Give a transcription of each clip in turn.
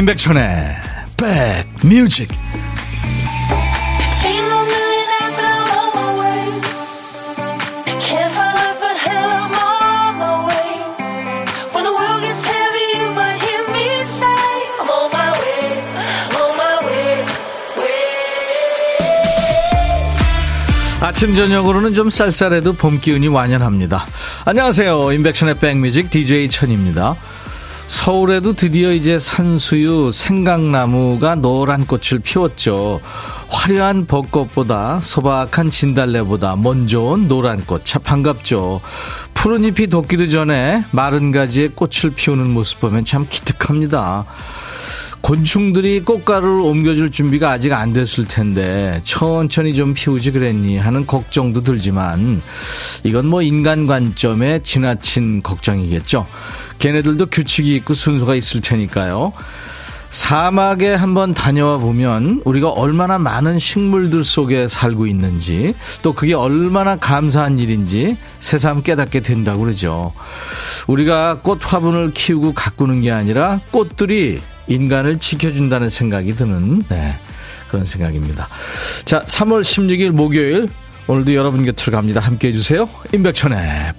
임백천의 백뮤직 아침 저녁으로는 좀 쌀쌀해도 봄 기운이 완연합니다. 안녕하세요. 임백천의 백뮤직 DJ 천입니다. 서울에도 드디어 이제 산수유 생강나무가 노란 꽃을 피웠죠. 화려한 벚꽃보다 소박한 진달래보다 먼저 온 노란 꽃. 참 반갑죠. 푸른 잎이 돋기도 전에 마른 가지에 꽃을 피우는 모습 보면 참 기특합니다. 곤충들이 꽃가루를 옮겨줄 준비가 아직 안 됐을 텐데 천천히 좀 피우지 그랬니 하는 걱정도 들지만 이건 뭐 인간 관점에 지나친 걱정이겠죠. 걔네들도 규칙이 있고 순서가 있을 테니까요. 사막에 한번 다녀와 보면 우리가 얼마나 많은 식물들 속에 살고 있는지 또 그게 얼마나 감사한 일인지 새삼 깨닫게 된다고 그러죠. 우리가 꽃 화분을 키우고 가꾸는 게 아니라 꽃들이 인간을 지켜준다는 생각이 드는 네, 그런 생각입니다. 자, 3월 16일 목요일 오늘도 여러분 곁으로 갑니다. 함께 해주세요. 임백천의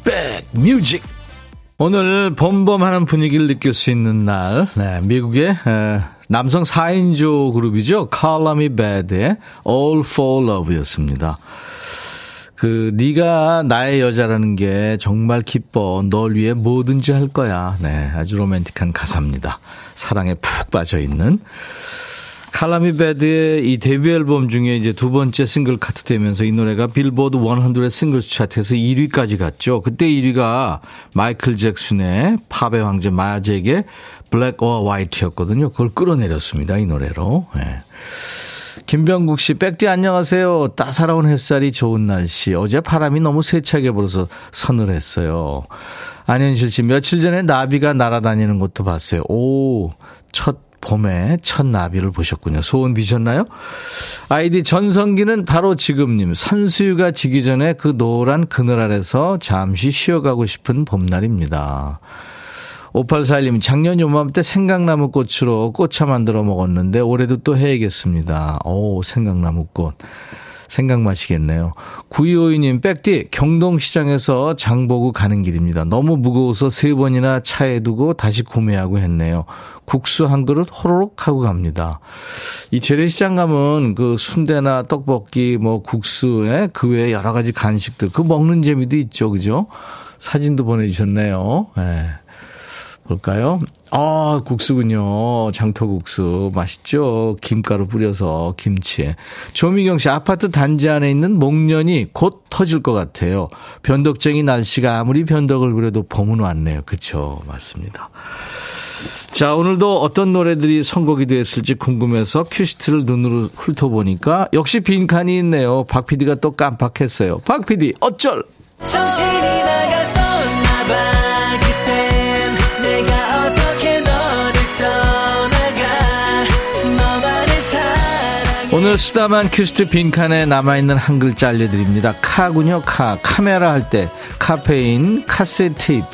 백뮤직 오늘 봄봄하는 분위기를 느낄 수 있는 날, 네, 미국의 에, 남성 4인조 그룹이죠. Me Bad의 All for Love였습니다. 그 네가 나의 여자라는 게 정말 기뻐. 널 위해 뭐든지 할 거야. 네, 아주 로맨틱한 가사입니다. 사랑에 푹 빠져 있는. 칼라미 베드의 이 데뷔 앨범 중에 이제 두 번째 싱글 커트 되면서 이 노래가 빌보드 100 싱글 차트에서 1위까지 갔죠. 그때 1위가 마이클 잭슨의 팝의 황제 마잭의 Black or White였거든요. 그걸 끌어내렸습니다. 이 노래로. 네. 김병국 씨, 백디 안녕하세요. 따사로운 햇살이 좋은 날씨. 어제 바람이 너무 세차게 불어서 서늘했어요. 안현실 씨, 며칠 전에 나비가 날아다니는 것도 봤어요. 오, 첫 봄에 첫 나비를 보셨군요. 소원 비셨나요? 아이디 전성기는 바로 지금님. 산수유가 지기 전에 그 노란 그늘 아래서 잠시 쉬어가고 싶은 봄날입니다. 5841님, 작년 요맘때 생강나무 꽃으로 꽃차 만들어 먹었는데 올해도 또 해야겠습니다. 오, 생강나무 꽃. 생각 마시겠네요. 9252님, 백디, 경동시장에서 장보고 가는 길입니다. 너무 무거워서 세 번이나 차에 두고 다시 구매하고 했네요. 국수 한 그릇 호로록 하고 갑니다. 이 재래시장 가면 그 순대나 떡볶이, 뭐 국수에 그 외에 여러 가지 간식들, 그 먹는 재미도 있죠. 그죠? 사진도 보내주셨네요. 네. 볼까요? 아, 국수군요. 장터국수. 맛있죠? 김가루 뿌려서 김치에. 조미경 씨, 아파트 단지 안에 있는 목련이 곧 터질 것 같아요. 변덕쟁이 날씨가 아무리 변덕을 부려도 봄은 왔네요. 그쵸? 맞습니다. 자, 오늘도 어떤 노래들이 선곡이 됐을지 궁금해서 큐시트를 눈으로 훑어보니까 역시 빈칸이 있네요. 박 PD가 또 깜빡했어요. 박 PD, 어쩔! 정신이 나갔었 오늘 쓰다만 큐시트 빈칸에 남아있는 한 글자 알려드립니다. 카군요, 카. 카메라 할 때. 카페인, 카세테이프.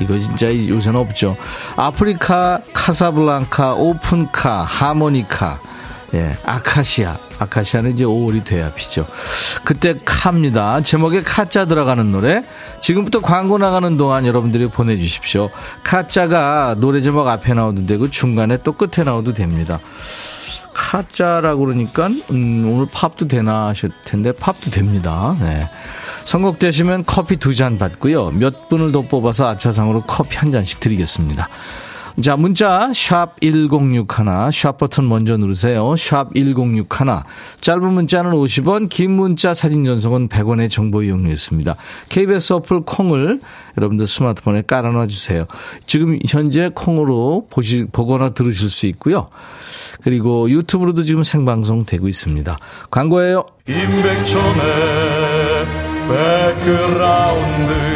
이거 진짜 요새는 없죠. 아프리카, 카사블랑카, 오픈카, 하모니카. 예, 아카시아. 아카시아는 이제 5월이 돼야 피죠. 그때 카입니다. 제목에 카자 들어가는 노래. 지금부터 광고 나가는 동안 여러분들이 보내주십시오. 카자가 노래 제목 앞에 나오던데 그 중간에 또 끝에 나오도 됩니다. 카자라고 그러니까 음, 오늘 팝도 되나 하실 텐데 팝도 됩니다. 네. 선곡되시면 커피 두 잔 받고요. 몇 분을 더 뽑아서 아차상으로 커피 한 잔씩 드리겠습니다. 자, 문자 샵 1061, 샵 버튼 먼저 누르세요. 샵 1061. 짧은 문자는 50원, 긴 문자 사진 전송은 100원의 정보 이용료 있습니다. KBS 어플 콩을 여러분들 스마트폰에 깔아놔 주세요. 지금 현재 콩으로 보시, 보거나 들으실 수 있고요. 그리고 유튜브로도 지금 생방송 되고 있습니다. 광고예요. 임백천의 백그라운드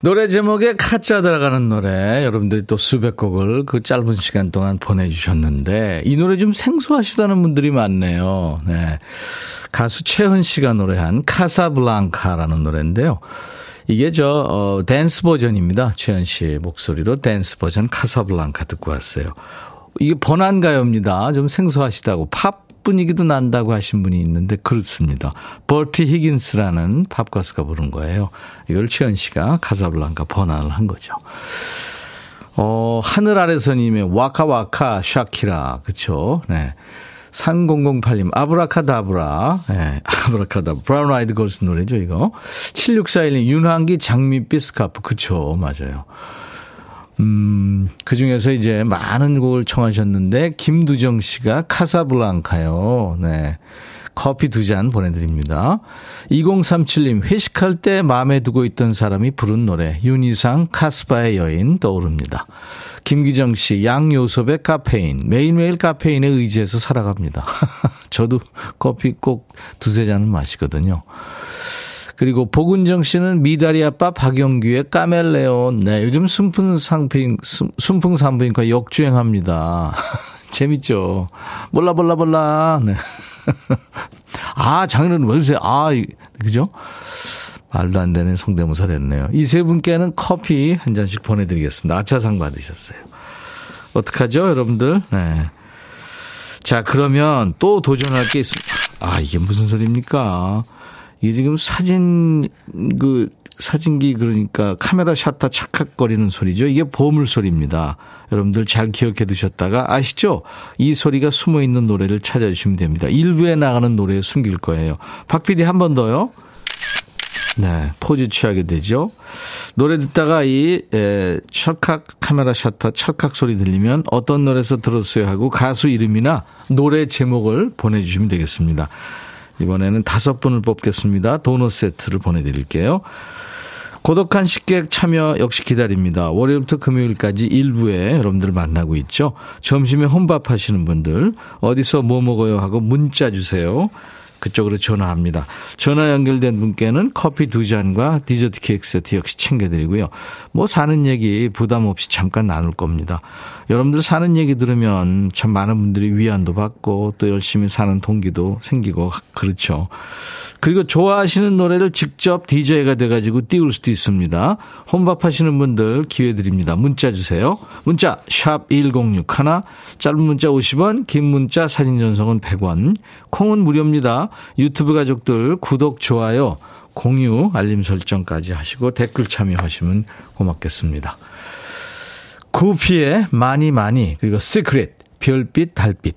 노래 제목에 카자 들어가는 노래 여러분들이 또 수백 곡을 그 짧은 시간 동안 보내주셨는데 이 노래 좀 생소하시다는 분들이 많네요. 네. 가수 최헌 씨가 노래한 카사블랑카라는 노래인데요. 이게 저 어, 댄스 버전입니다. 최헌 씨의 목소리로 댄스 버전 카사블랑카 듣고 왔어요. 이게 번안 가요입니다. 좀 생소하시다고 팝 분위기도 난다고 하신 분이 있는데 그렇습니다. 버티 히긴스라는 팝 가수가 부른 거예요. 이걸 최헌 씨가 카사블랑카 번안을 한 거죠. 어, 하늘 아래서님의 와카와카 샤키라 그쵸? 네. 3008님, 아브라카다브라. 네, 아브라카다브라. 브라운 아이드 걸스 노래죠, 이거. 7641님, 윤항기 장밋빛 스카프. 그쵸, 맞아요. 음, 그 중에서 이제 많은 곡을 청하셨는데, 김두정 씨가 카사블랑카요. 네. 커피 두 잔 보내드립니다. 2037님, 회식할 때 마음에 두고 있던 사람이 부른 노래, 윤희상 카스바의 여인 떠오릅니다. 김기정 씨, 양요섭의 카페인. 매일매일 카페인에 의지해서 살아갑니다. 저도 커피 꼭 두세 잔은 마시거든요. 그리고 복은정 씨는 미다리 아빠 박영규의 까멜레온. 네, 요즘 순풍 상품, 순풍 산부인과 역주행합니다. 재밌죠? 몰라, 몰라, 몰라. 네. 아, 왜 주세요? 아, 그죠? 말도 안 되는 성대모사 됐네요. 이 세 분께는 커피 한 잔씩 보내드리겠습니다. 아차상 받으셨어요. 어떡하죠, 여러분들? 네. 자, 그러면 또 도전할 게 있습니다. 아, 이게 무슨 소리입니까? 이게 지금 사진 그 사진기 그러니까 카메라 샷터 착각거리는 소리죠. 이게 보물 소리입니다. 여러분들 잘 기억해 두셨다가 아시죠? 이 소리가 숨어 있는 노래를 찾아주시면 됩니다. 일부에 나가는 노래에 숨길 거예요. 박 PD 한 번 더요. 네, 포즈 취하게 되죠. 노래 듣다가 이 에, 찰칵 카메라 셔터 찰칵 소리 들리면 어떤 노래에서 들었어요 하고 가수 이름이나 노래 제목을 보내주시면 되겠습니다. 이번에는 다섯 분을 뽑겠습니다. 도넛 세트를 보내드릴게요. 고독한 식객 참여 역시 기다립니다. 월요일부터 금요일까지 일부에 여러분들 만나고 있죠. 점심에 혼밥 하시는 분들 어디서 뭐 먹어요 하고 문자 주세요. 그쪽으로 전화합니다. 전화 연결된 분께는 커피 두 잔과 디저트 케이크 세트 역시 챙겨드리고요. 뭐 사는 얘기 부담 없이 잠깐 나눌 겁니다. 여러분들 사는 얘기 들으면 참 많은 분들이 위안도 받고 또 열심히 사는 동기도 생기고 그렇죠. 그리고 좋아하시는 노래를 직접 DJ가 돼가지고 띄울 수도 있습니다. 혼밥 하시는 분들 기회 드립니다. 문자 주세요. 문자 샵 1061, 짧은 문자 50원, 긴 문자 사진 전송은 100원, 콩은 무료입니다. 유튜브 가족들 구독, 좋아요, 공유, 알림 설정까지 하시고 댓글 참여하시면 고맙겠습니다. 구피의 많이 많이 그리고 시크릿 별빛 달빛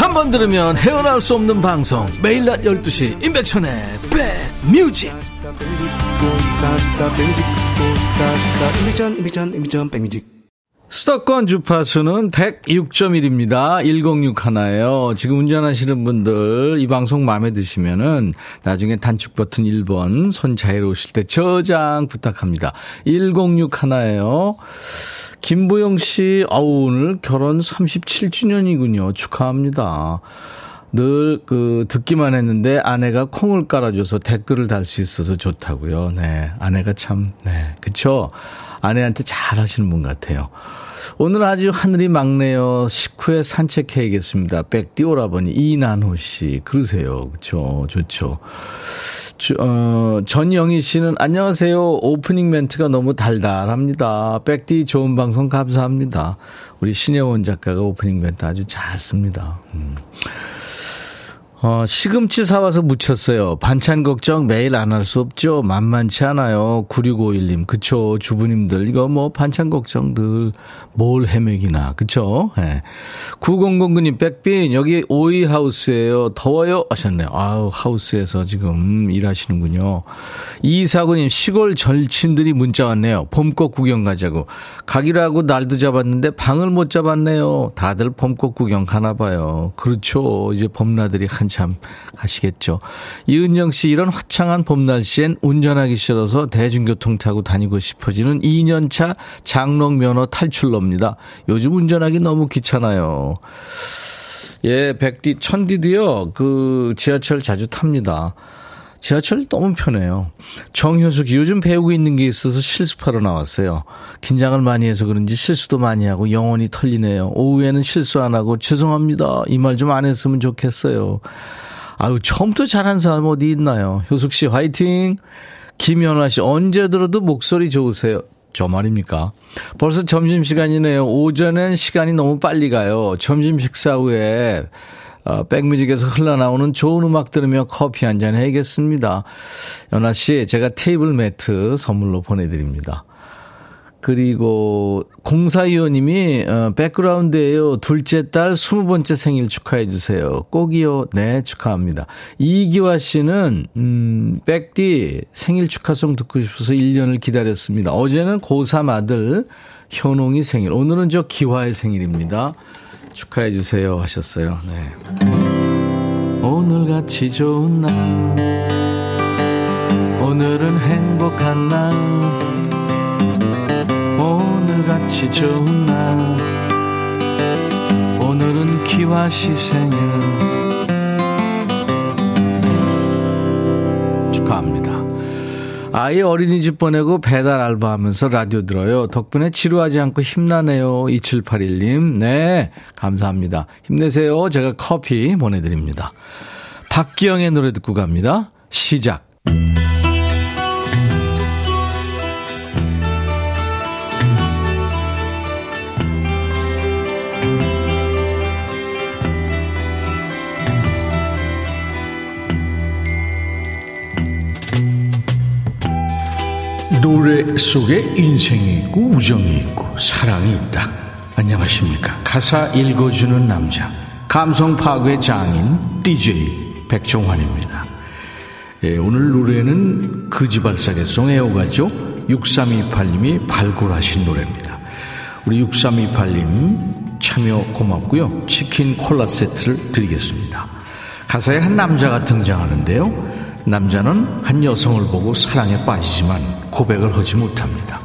한 번 들으면 헤어나올 수 없는 방송 매일 낮 12시 임백천의 백뮤직 수도권 주파수는 106.1입니다. 106 하나예요. 지금 운전하시는 분들 이 방송 마음에 드시면은 나중에 단축 버튼 1번 손 자유로우실 때 저장 부탁합니다. 106 하나예요. 김보영 씨, 아우, 오늘 결혼 37주년이군요. 축하합니다. 늘, 그, 듣기만 했는데 아내가 콩을 깔아줘서 댓글을 달 수 있어서 좋다고요. 네. 아내가 참, 네. 그쵸? 아내한테 잘 하시는 분 같아요. 오늘 아주 하늘이 막네요. 식후에 산책해야겠습니다. 백띠 오라버니 이난호 씨. 그러세요. 그쵸? 좋죠. 주, 어, 전영희 씨는 안녕하세요. 오프닝 멘트가 너무 달달합니다. 백디 좋은 방송 감사합니다. 우리 신혜원 작가가 오프닝 멘트 아주 잘 씁니다. 음. 어, 시금치 사와서 무쳤어요. 반찬 걱정 매일 안 할 수 없죠. 만만치 않아요. 9651님. 그쵸. 주부님들. 이거 뭐 반찬 걱정들 뭘 헤매기나. 그쵸. 예. 네. 9009님, 백빈, 여기 오이 하우스예요 더워요? 하셨네요. 아우, 하우스에서 지금 일하시는군요. 이사구님, 시골 절친들이 문자 왔네요. 봄꽃 구경 가자고. 가기로 하고 날도 잡았는데 방을 못 잡았네요. 다들 봄꽃 구경 가나 봐요. 그렇죠. 이제 봄나들이 한참 가시겠죠. 이은영 씨 이런 화창한 봄 날씨엔 운전하기 싫어서 대중교통 타고 다니고 싶어지는 2년차 장롱 면허 탈출로입니다. 요즘 운전하기 너무 귀찮아요. 예, 백디, 천디도요, 그 지하철 자주 탑니다. 지하철 너무 편해요. 정효숙이 요즘 배우고 있는 게 있어서 실습하러 나왔어요. 긴장을 많이 해서 그런지 실수도 많이 하고 영혼이 털리네요. 오후에는 실수 안 하고 죄송합니다. 이 말 좀 안 했으면 좋겠어요. 아유, 처음부터 잘한 사람 어디 있나요? 효숙 씨 화이팅! 김연아 씨 언제 들어도 목소리 좋으세요. 저 말입니까? 벌써 점심시간이네요. 오전엔 시간이 너무 빨리 가요. 점심 식사 후에 어, 백뮤직에서 흘러나오는 좋은 음악 들으며 커피 한 잔 해야겠습니다. 연아 씨, 제가 테이블 매트 선물로 보내드립니다. 그리고 공사위원님이 어, 백그라운드에요. 둘째 딸 스무 번째 생일 축하해 주세요. 꼭이요. 네, 축하합니다. 이기화 씨는 음, 백디 생일 축하송 듣고 싶어서 1년을 기다렸습니다. 어제는 고3 아들 현홍이 생일. 오늘은 저 기화의 생일입니다. 축하해 주세요 하셨어요. 네. 오늘같이 좋은 날 오늘은 행복한 날 오늘같이 좋은 날 오늘은 기와 시 생일 축하합니다. 아이 어린이집 보내고 배달 알바하면서 라디오 들어요. 덕분에 지루하지 않고 힘나네요. 2781님. 네, 감사합니다. 힘내세요. 제가 커피 보내드립니다. 박기영의 노래 듣고 갑니다. 시작. 노래 속에 인생이 있고 우정이 있고 사랑이 있다. 안녕하십니까. 가사 읽어주는 남자. 감성 파괴 장인 DJ 백종환입니다. 예, 오늘 노래는 그지발사계송 애호가죠. 6328님이 발굴하신 노래입니다. 우리 6328님 참여 고맙고요. 치킨 콜라 세트를 드리겠습니다. 가사에 한 남자가 등장하는데요. 남자는 한 여성을 보고 사랑에 빠지지만 고백을 하지 못합니다.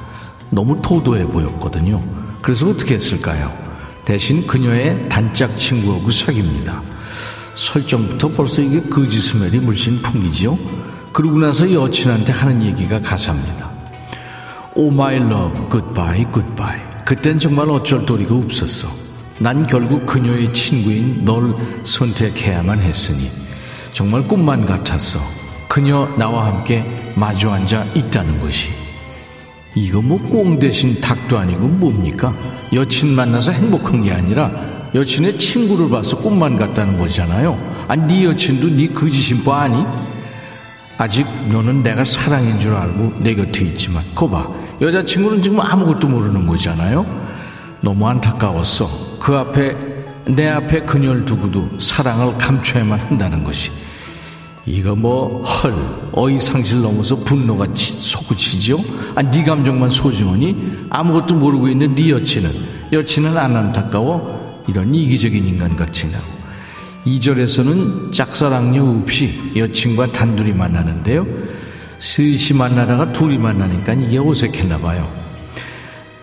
너무 도도해 보였거든요. 그래서 어떻게 했을까요? 대신 그녀의 단짝 친구하고 사귑니다. 설정부터 벌써 이게 거지 smell이 물씬 풍기죠? 그러고 나서 여친한테 하는 얘기가 가사입니다. Oh my love goodbye goodbye 그땐 정말 어쩔 도리가 없었어. 난 결국 그녀의 친구인 널 선택해야만 했으니 정말 꿈만 같았어. 그녀 나와 함께 마주 앉아 있다는 것이 이거 뭐 꽁 대신 닭도 아니고 뭡니까? 여친 만나서 행복한 게 아니라 여친의 친구를 봐서 꿈만 같다는 거잖아요. 아니 네 여친도 네 거짓인보 아니? 아직 너는 내가 사랑인 줄 알고 내 곁에 있지만 거봐 여자친구는 지금 아무것도 모르는 거잖아요. 너무 안타까웠어. 그 앞에 내 앞에 그녀를 두고도 사랑을 감춰야만 한다는 것이 이거 뭐 헐 어이상실 넘어서 분노가 치, 솟구치죠? 아, 네 감정만 소중하니? 아무것도 모르고 있는 네 여친은? 여친은 안 안타까워? 이런 이기적인 인간 같이나. 2절에서는 짝사랑녀 없이 여친과 단둘이 만나는데요. 셋이 만나다가 둘이 만나니까 이게 어색했나 봐요.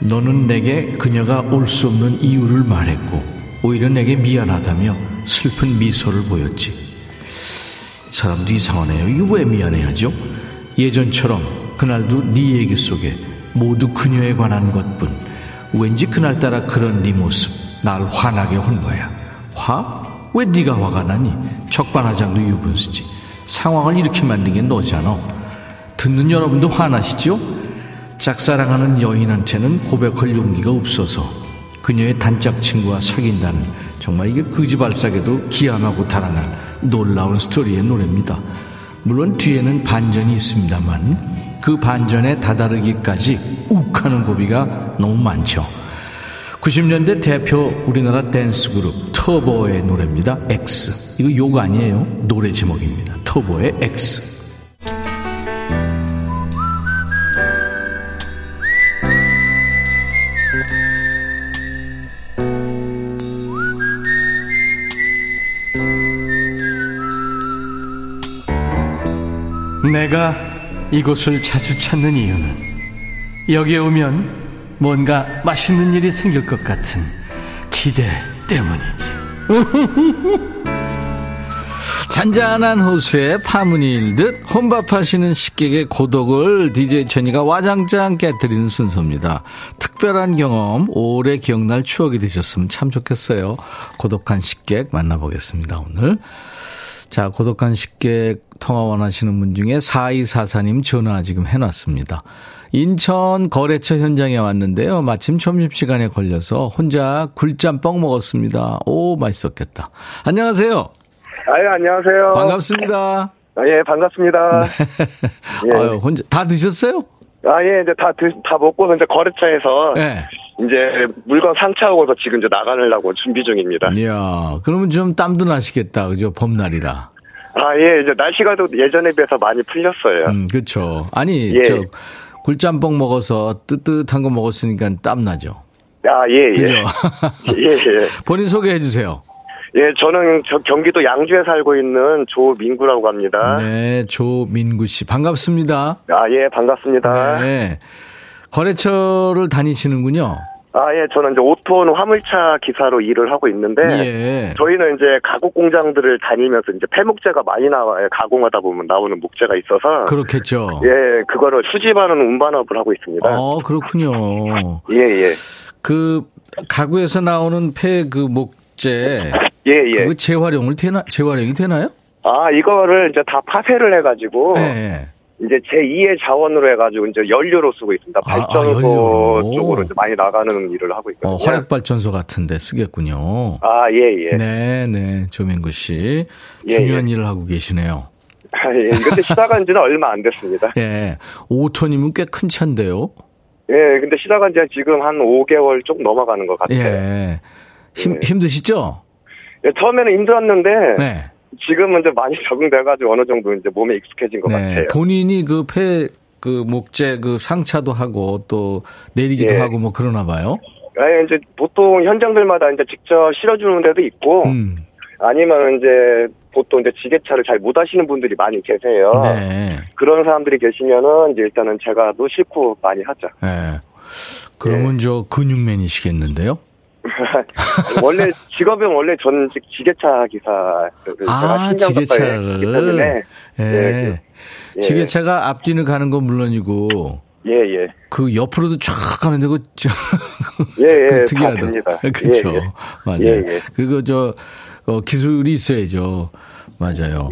너는 내게 그녀가 올 수 없는 이유를 말했고 오히려 내게 미안하다며 슬픈 미소를 보였지 사람도 이상하네요. 이거 왜 미안해하죠? 예전처럼 그날도 네 얘기 속에 모두 그녀에 관한 것뿐 왠지 그날따라 그런 네 모습 날 화나게 한 거야. 화? 왜 네가 화가 나니? 적반하장도 유분수지. 상황을 이렇게 만든 게 너잖아. 듣는 여러분도 화나시죠? 짝사랑하는 여인한테는 고백할 용기가 없어서 그녀의 단짝 친구와 사귄다는 정말 이게 거지발사게도 기함하고 달아날 놀라운 스토리의 노래입니다. 물론 뒤에는 반전이 있습니다만 그 반전에 다다르기까지 욱하는 고비가 너무 많죠. 90년대 대표 우리나라 댄스 그룹 터보의 노래입니다. X. 이거 욕 아니에요. 노래 제목입니다. 터보의 X. 내가 이곳을 자주 찾는 이유는 여기에 오면 뭔가 맛있는 일이 생길 것 같은 기대 때문이지. 잔잔한 호수에 파문이 일듯 혼밥하시는 식객의 고독을 DJ 천이가 와장창 깨뜨리는 순서입니다. 특별한 경험, 오래 기억날 추억이 되셨으면 참 좋겠어요. 고독한 식객 만나보겠습니다, 오늘. 자, 고독한 식객 통화 원하시는 분 중에 4244님 전화 지금 해놨습니다. 인천 거래처 현장에 왔는데요. 마침 점심시간에 걸려서 혼자 굴짬뽕 먹었습니다. 오, 맛있었겠다. 안녕하세요. 아유, 안녕하세요. 반갑습니다. 아, 예, 반갑습니다. 네. 예. 아유, 혼자, 다 드셨어요? 아, 예, 이제 다, 드, 다 먹고서 이제 거래처에서. 네. 이제 물건 상차하고서 지금 이제 나가려고 준비 중입니다. 이야, 그러면 좀 땀도 나시겠다. 그죠? 봄날이라. 아, 예, 이제 날씨가 또 예전에 비해서 많이 풀렸어요. 음, 그렇죠. 아니, 예. 저, 굴짬뽕 먹어서 뜨뜻한 거 먹었으니까 땀 나죠. 아, 예, 예. 그죠? 예, 예. 본인 소개해 주세요. 예, 저는 저 경기도 양주에 살고 있는 조민구라고 합니다. 네, 조민구 씨. 반갑습니다. 아, 예, 반갑습니다. 네. 거래처를 다니시는군요. 아, 예, 저는 이제 오토 화물차 기사로 일을 하고 있는데, 예. 저희는 이제 가구 공장들을 다니면서 이제 폐목재가 많이 나와요. 가공하다 보면 나오는 목재가 있어서. 그렇겠죠. 예, 그거를 수집하는 운반업을 하고 있습니다. 아, 그렇군요. 예, 예. 그, 가구에서 나오는 폐 그 목재. 예, 예. 그 재활용을 되나, 재활용이 되나요? 아, 이거를 이제 다 파쇄를 해가지고. 예. 이제 제2의 자원으로 해가지고 이제 연료로 쓰고 있습니다. 아, 발전소 아, 쪽으로 이제 많이 나가는 일을 하고 있거든요. 어, 화력 발전소 같은데 쓰겠군요. 아, 예, 예. 네, 네. 조민구 씨. 예, 중요한 예. 일을 하고 계시네요. 아, 예. 근데 시작한 지는 얼마 안 됐습니다. 예. 5톤이면 꽤 큰 차인데요. 예, 근데 시작한 지는 지금 한 5개월 좀 넘어가는 것 같아요. 예. 힘, 예. 힘드시죠? 예, 처음에는 힘들었는데. 네. 지금은 이제 많이 적응돼가지고 어느 정도 이제 몸에 익숙해진 것 네, 같아요. 본인이 그 폐, 그 목재 그 상차도 하고 또 내리기도 예. 하고 뭐 그러나 봐요? 네, 이제 보통 현장들마다 이제 직접 실어주는 데도 있고, 음. 아니면 이제 보통 이제 지게차를 잘 못 하시는 분들이 많이 계세요. 네. 그런 사람들이 계시면은 이제 일단은 제가 또 싣고 많이 하죠. 네. 그러면 네. 저 근육맨이시겠는데요? 원래 직업은 원래 전직 지게차 기사를 아 지게차를. 예. 예. 그, 예. 지게차가 앞뒤는 가는 건 물론이고 예예. 예. 그 옆으로도 쫙 가면 되고 예예 그 특이하다. 그렇죠 맞아요. 예, 예. 그거 저 어, 기술이 있어야죠. 맞아요.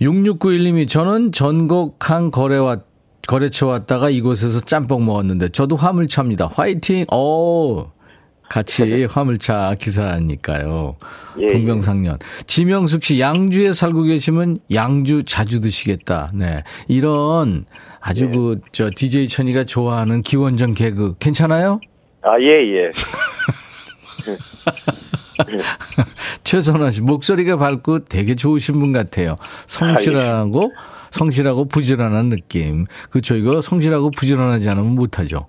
6691님이 저는 전곡항 거래와 거래처 왔다가 이곳에서 짬뽕 먹었는데 저도 화물차입니다. 화이팅! 오 같이 화물차 기사니까요. 예, 동병상련. 지명숙 씨 양주에 살고 계시면 양주 자주 드시겠다. 네. 이런 아주 예. 그저 DJ 천이가 좋아하는 기원전 개그 괜찮아요? 아, 예, 예. 최선화 씨 목소리가 밝고 되게 좋으신 분 같아요. 성실하고 아, 예. 성실하고 부지런한 느낌. 그렇죠. 이거 성실하고 부지런하지 않으면 못하죠.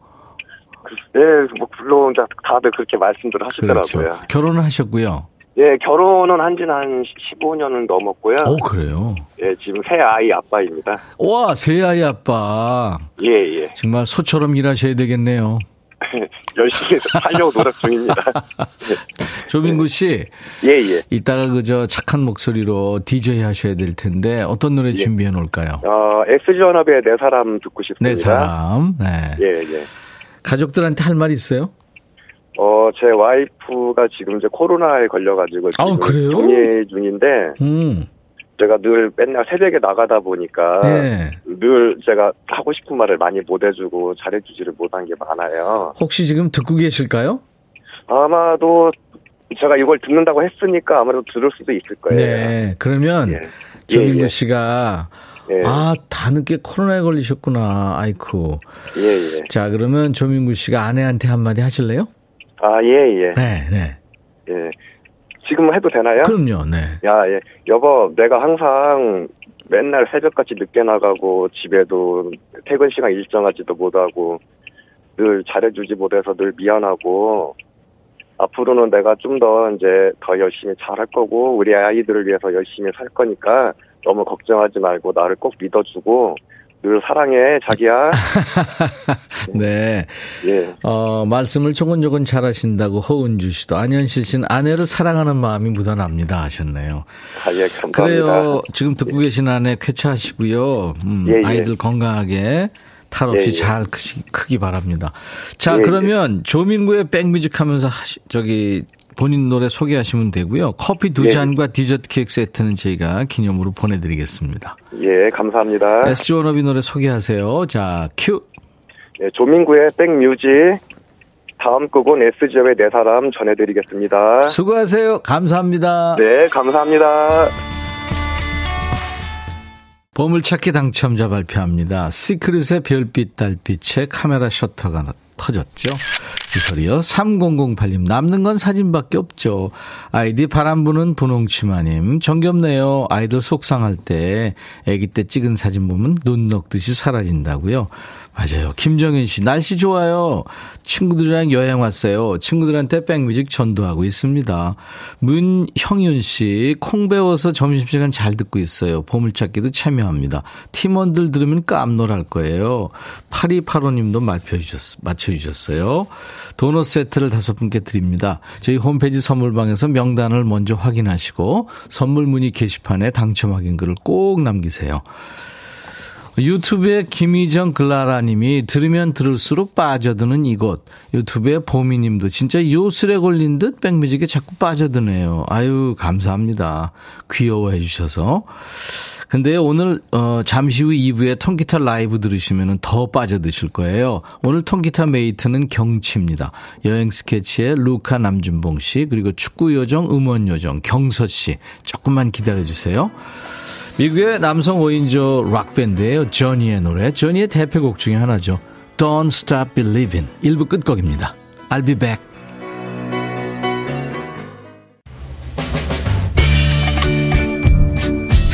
네, 뭐 물론 다들 그렇게 말씀들 하시더라고요. 그렇죠. 결혼을 하셨고요. 예, 결혼은 한 지는 한 15년은 넘었고요. 오, 그래요? 예, 지금 새 아이 아빠입니다. 와, 새 아이 아빠. 예, 예. 정말 소처럼 일하셔야 되겠네요. 열심히 하려고 노력 중입니다. 조민구 씨. 예, 예. 이따가 그저 착한 목소리로 DJ 하셔야 될 텐데 어떤 노래 예. 준비해 놓을까요? 어, 엑스전업의 내 사람 듣고 싶습니다. 내 사람. 네. 예, 예. 가족들한테 할말 있어요? 어, 제 와이프가 지금 이제 코로나에 걸려가지고 아, 그래요? 격리 중인데, 음. 제가 늘 맨날 새벽에 나가다 보니까 네. 늘 제가 하고 싶은 말을 많이 못 해주고 잘해주지를 못한 게 많아요. 혹시 지금 듣고 계실까요? 아마도 제가 이걸 듣는다고 했으니까 아무래도 들을 수도 있을 거예요. 네. 그러면 예. 조민구 예, 예. 씨가 예. 아, 다 늦게 코로나에 걸리셨구나. 아이쿠. 예, 예. 자, 그러면 조민구 씨가 아내한테 한마디 하실래요? 아, 예, 예. 네, 네. 예. 지금 해도 되나요? 그럼요, 네. 야, 예. 여보, 내가 항상 맨날 새벽까지 늦게 나가고 집에도 퇴근 시간 일정하지도 못하고 늘 잘해주지 못해서 늘 미안하고 앞으로는 내가 좀 더 이제 더 열심히 잘할 거고 우리 아이들을 위해서 열심히 살 거니까 너무 걱정하지 말고 나를 꼭 믿어주고 늘 사랑해 자기야. 네. 예. 어 말씀을 조곤조곤 잘하신다고 허은주 씨도 안현실 씨는 아내를 사랑하는 마음이 묻어납니다 하셨네요. 아, 예, 감사합니다. 그래요. 지금 듣고 계신 아내 쾌차하시고요. 음, 예, 예. 아이들 건강하게 탈 없이 예, 예. 잘 크시, 크기 바랍니다. 자, 예, 그러면 예. 조민구의 백뮤직 하면서 하시, 저기 본인 노래 소개하시면 되고요. 커피 두 예. 잔과 디저트 케이크 세트는 저희가 기념으로 보내드리겠습니다. 예, 감사합니다. SG 워너비 노래 소개하세요. 자, 큐. 예, 조민구의 백뮤직. 다음 곡은 SG워너비의 내 사람 전해드리겠습니다. 수고하세요. 감사합니다. 네, 감사합니다. 보물찾기 당첨자 발표합니다. 시크릿의 별빛 달빛에 카메라 셔터가 터졌죠. 이 소리요. 3008님. 남는 건 사진밖에 없죠. 아이디 바람 부는 분홍치마님. 정겹네요. 아이들 속상할 때, 아기 때 찍은 사진 보면 눈 녹듯이 사라진다고요. 맞아요. 김정현 씨, 날씨 좋아요. 친구들이랑 여행 왔어요. 친구들한테 백뮤직 전도하고 있습니다. 문형윤 씨, 콩 배워서 점심시간 잘 듣고 있어요. 보물찾기도 참여합니다. 팀원들 들으면 깜놀할 거예요. 8285님도 맞춰주셨 어요. 도넛 세트를 다섯 분께 드립니다. 저희 홈페이지 선물방에서 명단을 먼저 확인하시고 선물 문의 게시판에 당첨 확인글을 꼭 남기세요. 유튜브에 김희정 글라라님이 들으면 들을수록 빠져드는 이곳. 유튜브에 보미님도 진짜 요술에 걸린 듯 백뮤직에 자꾸 빠져드네요. 아유 감사합니다. 귀여워해 주셔서. 근데 오늘 어 잠시 후 2부에 통기타 라이브 들으시면 더 빠져드실 거예요. 오늘 통기타 mate는 경치입니다. 여행 스케치의 루카 남준봉 씨 그리고 축구 요정 음원 요정 경서 씨 조금만 기다려 주세요. 미국의 남성 5인조 락밴드예요. 저니의 노래. 저니의 대표곡 중에 하나죠. Don't Stop Believing. 1부 끝곡입니다. I'll be back.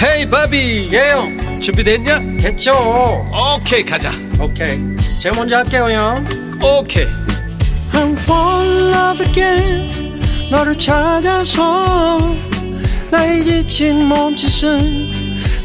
헤이 바비 예영 준비됐냐? 됐죠 오케이 가자 오케이 제가 먼저 할게요 형 오케이 I'm fall in love again 너를 찾아서 나의 지친 몸짓은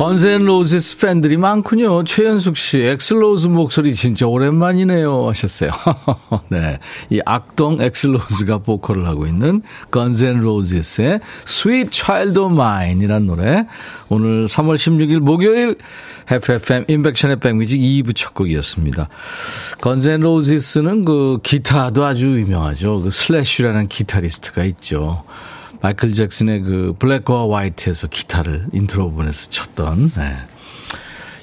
Guns N' Roses 팬들이 많군요. 최현숙 씨, Axl Rose 목소리 진짜 오랜만이네요. 하셨어요. 네. 이 악동 Axl Rose가 보컬을 하고 있는 Guns N' Roses의 Sweet Child O' Mine 이란 노래. 오늘 3월 16일 목요일 FM 임백천의 백뮤직 2부 첫 곡이었습니다. Guns N' Roses는 그 기타도 아주 유명하죠. 그 Slash라는 기타리스트가 있죠. 마이클 잭슨의 그 블랙과 화이트에서 기타를 인트로 부분에서 쳤던, 네.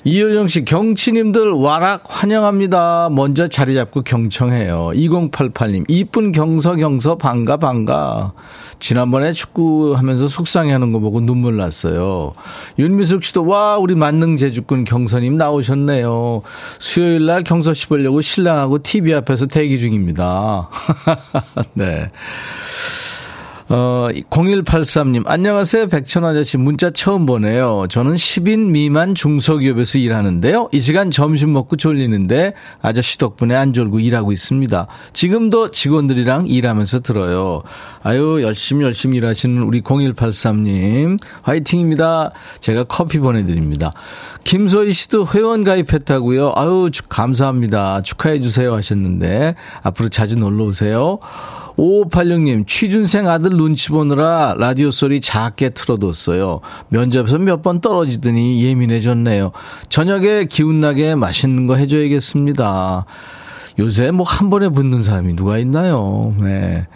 이효정 씨, 경치님들 와락 환영합니다. 먼저 자리 잡고 경청해요. 2088님, 이쁜 경서, 경서, 반가, 반가. 지난번에 축구 하면서 속상해 하는 거 보고 눈물 났어요. 윤미숙 씨도, 와, 우리 만능 제주꾼 경서님 나오셨네요. 수요일 날 경서 씨 보려고 신랑하고 TV 앞에서 대기 중입니다. 네. 어, 0183님, 안녕하세요. 백천 아저씨 문자 처음 보내요. 저는 10인 미만 중소기업에서 일하는데요. 이 시간 점심 먹고 졸리는데 아저씨 덕분에 안 졸고 일하고 있습니다. 지금도 직원들이랑 일하면서 들어요. 아유, 열심히 열심히 일하시는 우리 0183님, 화이팅입니다. 제가 커피 보내드립니다. 김소희 씨도 회원 가입했다고요. 아유, 감사합니다. 축하해 주세요 하셨는데 앞으로 자주 놀러 오세요. 5586님, 취준생 아들 눈치 보느라 라디오 소리 작게 틀어뒀어요. 면접에서 몇 번 떨어지더니 예민해졌네요. 저녁에 기운나게 맛있는 거 해줘야겠습니다. 요새 뭐 한 번에 붙는 사람이 누가 있나요? 네.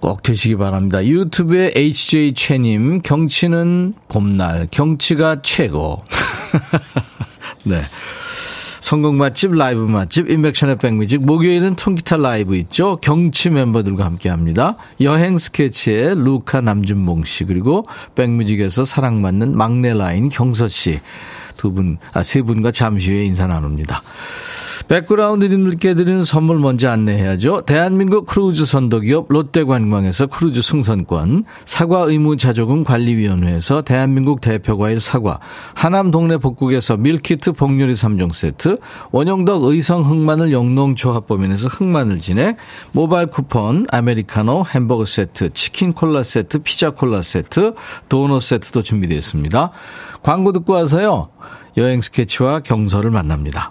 꼭 되시기 바랍니다. 유튜브에 HJ 최님, 경치는 봄날, 경치가 최고. 네. 성공 맛집, 라이브 맛집, 임백천의 백뮤직. 목요일은 통기타 라이브 있죠. 경치 멤버들과 함께 합니다. 여행 스케치의 루카 남준봉 씨, 그리고 백뮤직에서 사랑받는 막내 라인 경서 씨. 두 분, 아, 세 분과 잠시 후에 인사 나눕니다. 백그라운드님들께 드리는 선물 먼저 안내해야죠. 대한민국 크루즈 선도기업 롯데관광에서 크루즈 승선권, 사과 의무 자조금 관리위원회에서 대한민국 대표과일 사과, 하남 동네 복국에서 밀키트 복요리 3종 세트, 원영덕 의성 흑마늘 영농조합법인에서 흑마늘 진액, 모바일 쿠폰, 아메리카노 햄버거 세트, 치킨 콜라 세트, 피자 콜라 세트, 도넛 세트도 준비되어 있습니다. 광고 듣고 와서요. 여행 스케치와 경서를 만납니다.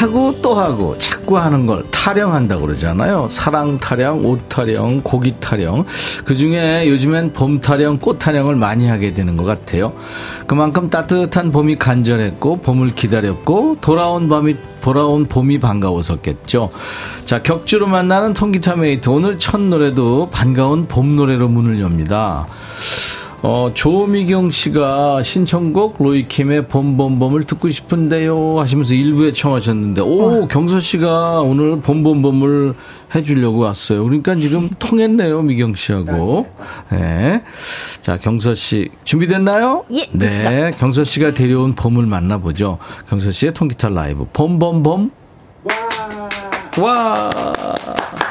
하고 또 하고 자꾸 하는 걸 타령한다고 그러잖아요. 사랑 타령, 옷 타령, 고기 타령. 그 중에 요즘엔 봄 타령, 꽃 타령을 많이 하게 되는 것 같아요. 그만큼 따뜻한 봄이 간절했고, 봄을 기다렸고, 돌아온 봄이, 돌아온 봄이 반가웠었겠죠. 자, 격주로 만나는 통기타 mate. 오늘 첫 노래도 반가운 봄 노래로 문을 엽니다. 어, 조미경 씨가 신청곡 로이킴의 봄봄봄을 듣고 싶은데요 하시면서 일부에 청하셨는데 오 경서 씨가 오늘 봄봄봄을 해주려고 왔어요. 그러니까 지금 통했네요 미경 씨하고. 네. 자 경서 씨 준비됐나요? 예, 네. 경서 씨가 데려온 봄을 만나보죠. 경서 씨의 통기타 라이브 봄봄봄. 와. 봄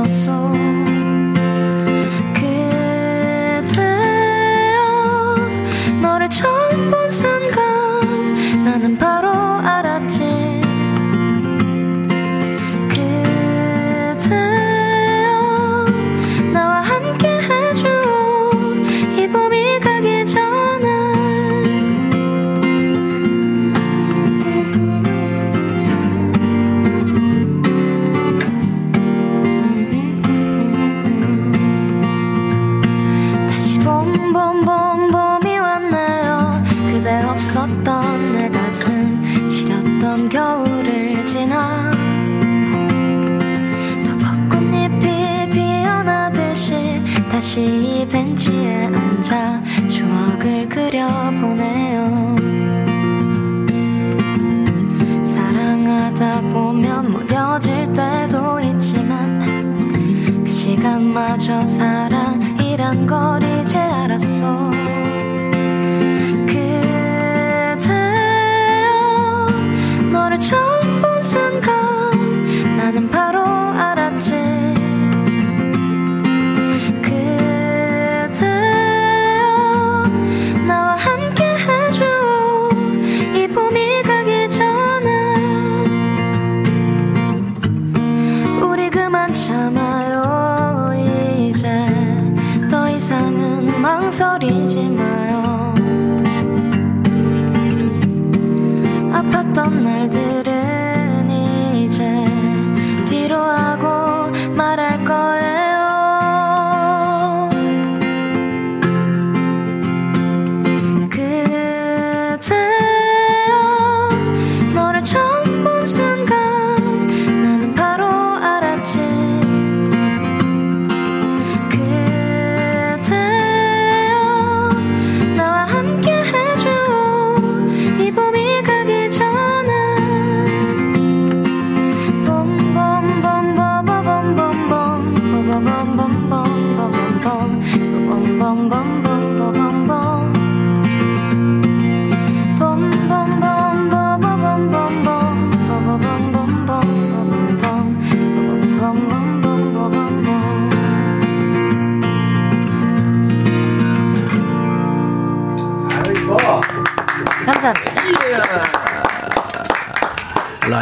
알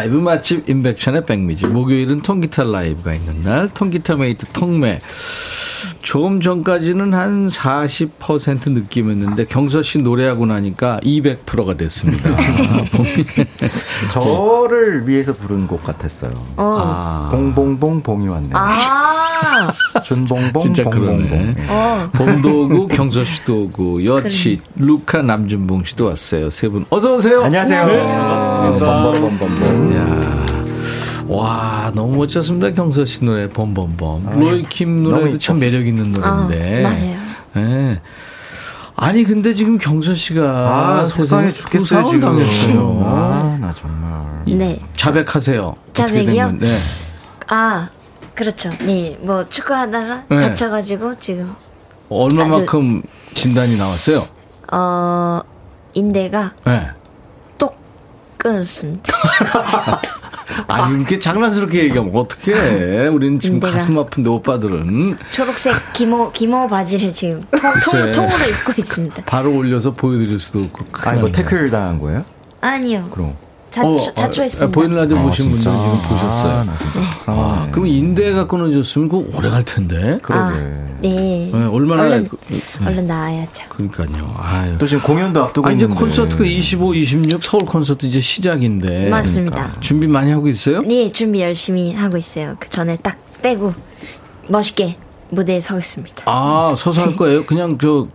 라이브 맛집 임백천의 백뮤직 목요일은 통기타 라이브가 있는 날 통기타 mate 통매 조금 전까지는 한 40% 느낌이었는데 경서 씨 노래하고 나니까 200%가 됐습니다. 저를 위해서 부른 곡 같았어요. 어. 아, 봄봄봄 봄이 왔네. 아, 준봉봉 진짜 봉봉봉. 그러네. 예. 어. 봄도 오고 경서 씨도 오고 여치 루카 남준봉 씨도 왔어요. 세 분 어서 오세요. 안녕하세요. 범범범범범. 야. 와 너무 멋졌습니다 경서 씨 노래 범범범 로이 킴 노래도 참 매력 있는 노래인데 아, 맞아요. 예. 아니 근데 지금 경서 씨가 아, 속상해 세상에 죽겠어요, 지금. 당했어요. 아, 나 정말. 네. 자백하세요. 자백이요? 건- 네. 아, 그렇죠. 네, 뭐 축구하다가 네. 다쳐가지고 지금 얼마만큼 진단이 나왔어요? 어 인대가 네. 똑 끊었습니다. 아니 이렇게 장난스럽게 얘기하면 어떡해. 우리는 지금 인대가. 가슴 아픈데 오빠들은 초록색 기모 기모 바지를 지금 통. 통, 통 으로 입고 있습니다. 바로 올려서 보여드릴 수도 없고. 아니, 뭐. 태클 당한 거예요? 아니요. 그럼. 자초 어, 자초했습니다. 아, 보이는 라디오 아, 보신 분들 진짜? 지금 보셨어요. 아, 속상하네. 아, 그럼 인대가 끊어졌으면 그거 오래 갈 텐데. 그러게. 아, 네. 네, 얼마나 얼른, 그- 얼른 나와야죠. 그러니까요. 아유. 또 지금 공연도 앞두고 아, 이제 있는데. 콘서트가 25, 26 서울 콘서트 이제 시작인데. 맞습니다. 준비 많이 하고 있어요? 네, 준비 열심히 하고 있어요. 그 전에 딱 빼고 멋있게 무대에 서겠습니다. 아, 서서 할 거예요? 그냥 저,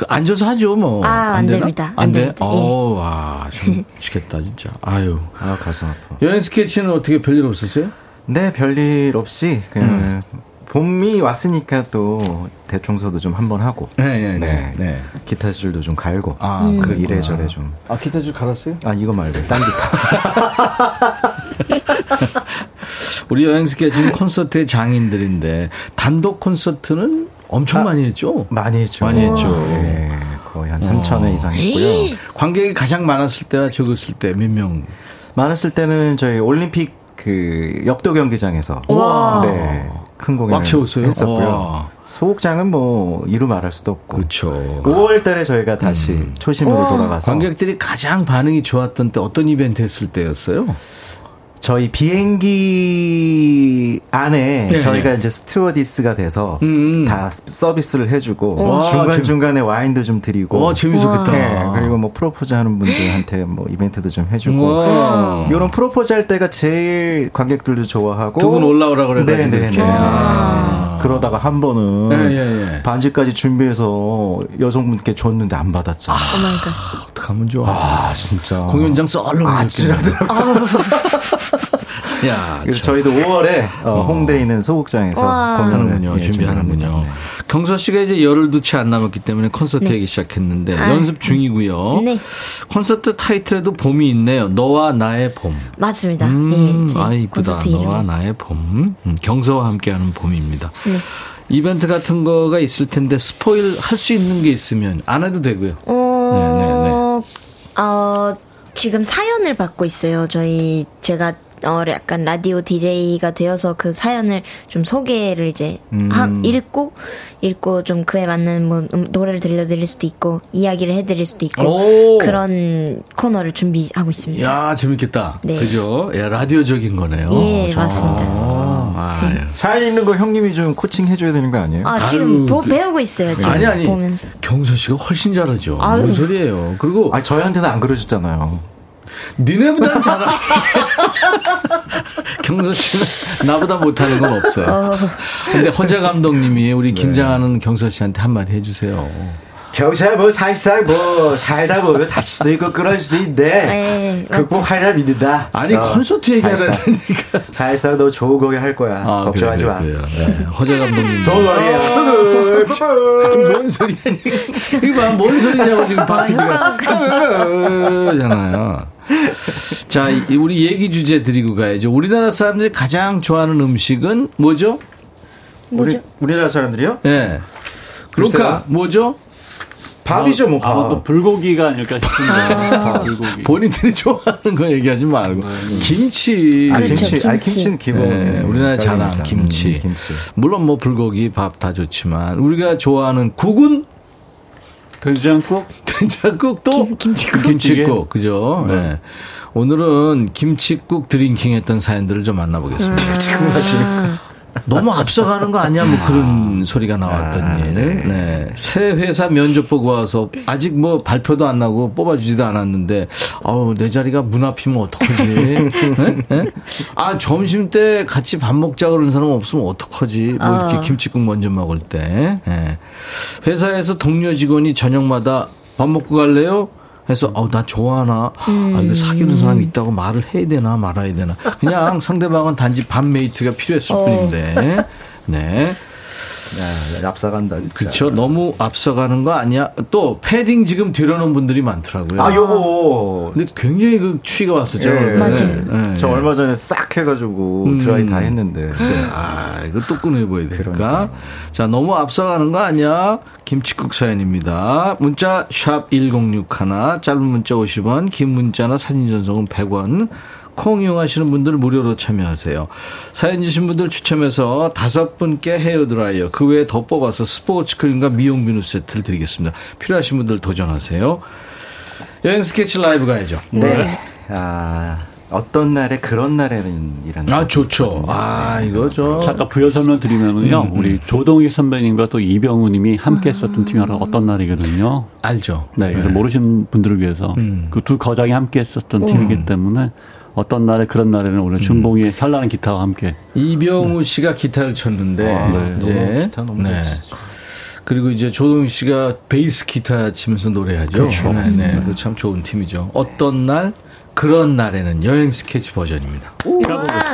그 앉아서 하죠, 뭐. 아, 안? 됩니다. 안 안 돼? 됩니다. 예. 어, 와, 좀 미치겠다, 진짜. 아유. 아, 가슴 아파. 여행 스케치는 어떻게 별일 없었어요? 네, 별일 없이 그냥 음. 봄이 왔으니까 또 대청소도 좀 한번 하고 네, 네, 네. 네. 네. 기타 줄도 좀 갈고 아, 음. 그. 이래저래 좀. 아, 기타 줄 갈았어요? 아 이거 말고 딴 기타. 우리 여행 스케치는 콘서트의 장인들인데, 단독 콘서트는 엄청 아, 많이 했죠? 많이 했죠. 많이 했죠. 네, 거의 한 3천 회 이상 했고요. 관객이 가장 많았을 때와 적었을 때 몇 명? 많았을 때는 저희 올림픽 그 역도 경기장에서 와. 네, 큰 공연을? 했었고요. 와. 소극장은 뭐 이루 말할 수도 없고. 그렇죠. 5월 달에 저희가 다시 초심으로 우와. 돌아가서 관객들이 가장 반응이 좋았던 때 어떤 이벤트 했을 때였어요? 저희 비행기 안에 네. 저희가 이제 스튜어디스가 돼서 음. 다 서비스를 해주고 와, 중간 중간에 와인도 좀 드리고. 와, 재밌었겠다. 네, 그리고 뭐 프로포즈 하는 분들한테 뭐 이벤트도 좀 해주고. 와. 이런 프로포즈 할 때가 제일 관객들도 좋아하고. 두 분 올라오라 그래가지고 네네네. 이렇게. 아. 그러다가 한 번은 예, 예, 예. 반지까지 준비해서 여성분께 줬는데 안 받았잖아. Oh my God. 어떡하면 좋아. 아, 진짜. 공연장 썰렁 아찔하더라고. 야, 그래서 참. 저희도 5월에 어, 홍대에 있는 소극장에서 와. 공연을 하는군요. 예, 준비하는군요. 경서 씨가 이제 열흘도 채 안 남았기 때문에 콘서트 네. 하기 시작했는데 아. 연습 중이고요. 네. 콘서트 타이틀에도 봄이 있네요. 너와 나의 봄. 맞습니다. 음, 예, 저희 아 이쁘다. 너와. 나의 봄. 음, 경서와 함께하는 봄입니다. 네. 이벤트 같은 거가 있을 텐데 스포일 할 수 있는 게 있으면 안 해도 되고요. 어, 어, 지금 사연을 받고 있어요. 저희, 제가, 어, 약간 라디오 DJ가 되어서 그 사연을 좀 소개를 이제 하, 읽고, 읽고 좀 그에 맞는 뭐 음, 노래를 들려드릴 수도 있고, 이야기를 해드릴 수도 있고, 오. 그런 코너를 준비하고 있습니다. 야 재밌겠다. 네. 그죠? 야, 라디오적인 거네요. 예, 저- 맞습니다. 아, 예. 사연 읽는 거 형님이 좀 코칭 해줘야 되는 거 아니에요? 아, 아유, 지금 보- 그- 배우고 있어요. 지금 아니 아니. 보면서. 경서 씨가 훨씬 잘하죠. 아유. 뭔 소리예요? 그리고 아 저희한테는 안 그러셨잖아요. 니네보다는 잘하지. 경서 씨는 나보다 못하는 건 없어요. 근데 허재 감독님이 우리 긴장하는 경서 씨한테 한마디 해주세요. 경사 뭐 사실상 뭐 살다 보면 다칠 수도 있고 그럴 수도 있는데 네. 극복하리라 믿는다. 아니 콘서트 얘기하라 사실상, 되니까. 사실상 너 좋은 공연 할 거야. 아, 걱정하지 그래요, 마. 그래요. 네. 허재 감독님. Don't worry. 아, 뭔 소리야? 이거 봐, 뭔 소리냐고 지금 박PD가 잖아요. 자, 이- 우리 얘기 주제 드리고 가야죠. 우리나라 사람들이 가장 좋아하는 음식은 뭐죠? 뭐죠? 우리 우리나라 사람들이요? 예. 글쎄요. 루카, 뭐죠? 밥이죠 뭐 밥. 아마도 불고기가 아닐까 싶은데 아. 불고기. 본인들이 좋아하는 거 얘기하지 말고. 김치. 아 그렇죠, 김치, 아 김치. 김치는 기본. 네, 우리나라 자랑. 김치. 음, 김치. 물론 뭐 불고기, 밥 다 좋지만 우리가 좋아하는 국은 된장국? 된장국 또 김치국. 김치국 그죠? 네. 네. 오늘은 김치국 drinking 했던 사연들을 좀 만나보겠습니다. 아. 너무 앞서가는 거 아니야? 뭐 그런 소리가 나왔던 일. 네. 새 회사 면접 보고 와서 아직 뭐 발표도 안 나고 뽑아주지도 않았는데, 아우, 내 자리가 문 앞이면 어떡하지? 네? 네? 아, 점심 때 같이 밥 먹자 그러는 사람 없으면 어떡하지? 뭐 이렇게 어. 김치국 먼저 먹을 때. 네. 회사에서 동료 직원이 저녁마다 밥 먹고 갈래요? 해서 어, 나 좋아하나? 아, 이거 사귀는 사람이 있다고 말을 해야 되나 말아야 되나? 그냥 상대방은 단지 밥 mate가 필요했을 어. 뿐인데. 네. 야, 앞서간다. 진짜. 그렇죠. 너무 앞서가는 거 아니야? 또 패딩 지금 들여놓은 분들이 많더라고요. 아, 요거. 근데 굉장히 그 추위가 왔었죠. 예. 네. 맞아요. 네. 저 얼마 전에 싹 해가지고 음. 드라이 다 했는데. 아, 이거 또 꺼내봐야 되니까. 그러니까. 자, 너무 앞서가는 거 아니야? 김치국 사연입니다. 문자 샵 1061, 짧은 문자 50원, 긴 문자나 사진 전송은 100원. 콩 이용하시는 분들 무료로 참여하세요. 사연 주신 분들 추첨해서 다섯 분께 헤어드라이어, 그 외에 더 뽑아서 스포츠 크림과 미용 비누 세트를 드리겠습니다. 필요하신 분들 도전하세요. 여행 스케치 라이브 가야죠. 네. 아, 어떤 날에 그런 날에는 이라는. 아, 좋죠. 아, 이거 저. 잠깐 부연 설명 드리면은요, 음, 음. 우리 조동희 선배님과 또 이병우님이 함께 했었던 팀이 어떤 날이거든요. 알죠. 네, 그래서 모르시는 분들을 위해서 음. 그 두 거장이 함께 했었던 팀이기 때문에 어떤 날에 그런 날에는 오늘 준봉이의 현란한 기타와 함께 이병우 씨가 기타를 쳤는데 아, 네. 이제 너무 기타 너무 잘 치죠. 그리고 이제 조동희 씨가 베이스 기타 치면서 노래하죠. 그렇죠. 네, 네. 참 좋은 팀이죠. 어떤 날 그런 날에는 여행 스케치 버전입니다. 햇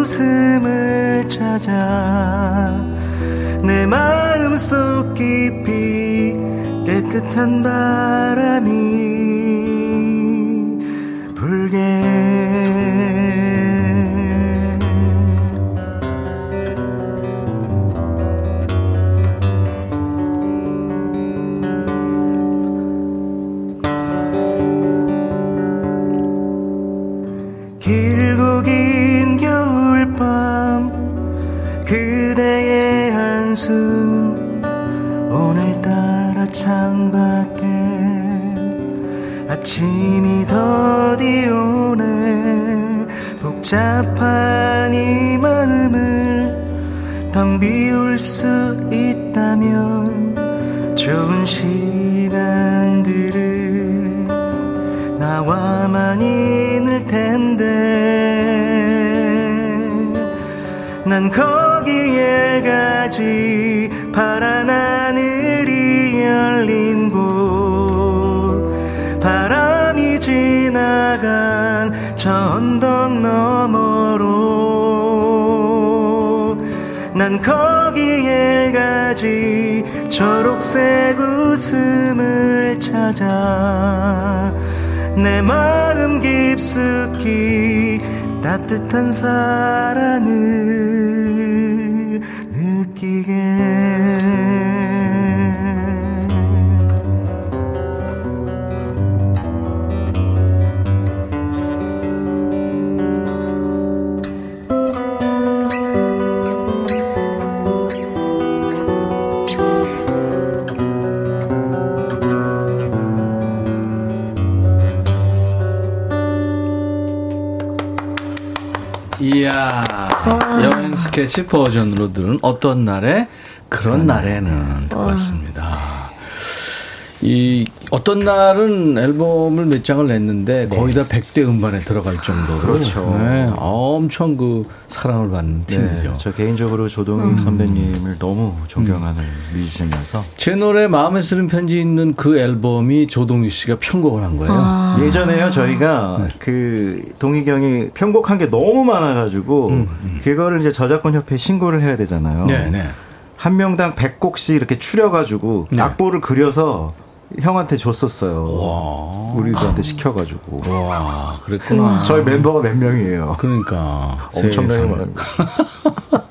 웃음을 찾아 내 마음속 깊이 깨끗한 바람이 아침이 더디 오네. 복잡한 이 마음을 텅 비울 수 있다면 좋은 시간들을 나와만 있을 텐데. 난 거기에 가지 하 저 언덕 너머로 난 거기에 가지 초록색 웃음을 찾아 내 마음 깊숙이 따뜻한 사랑을 느끼게 스케치 버전으로 들은 어떤 날에 그런 날에는 듣고 왔습니다. 이 어떤 날은 앨범을 몇 장을 냈는데 거의 다 100대 음반에 들어갈 정도로 그렇죠. 네, 엄청 그 사랑을 받는 팀이죠. 네, 저 개인적으로 조동익 선배님을 너무 존경하는 뮤지션이어서 제 노래 마음에 쓰는 편지 있는 그 앨범이 조동희 씨가 편곡을 한 거예요. 아. 예전에요 저희가 그 동익이 형이 편곡한 게 너무 많아가지고 그거를 이제 저작권 협회에 신고를 해야 되잖아요. 네, 네. 한 명당 100곡씩 이렇게 추려가지고 네. 악보를 그려서 형한테 줬었어요. 우리들한테 시켜가지고. 와, 그랬구나. 저희 멤버가 몇 명이에요. 그러니까 엄청나게. 많습니다.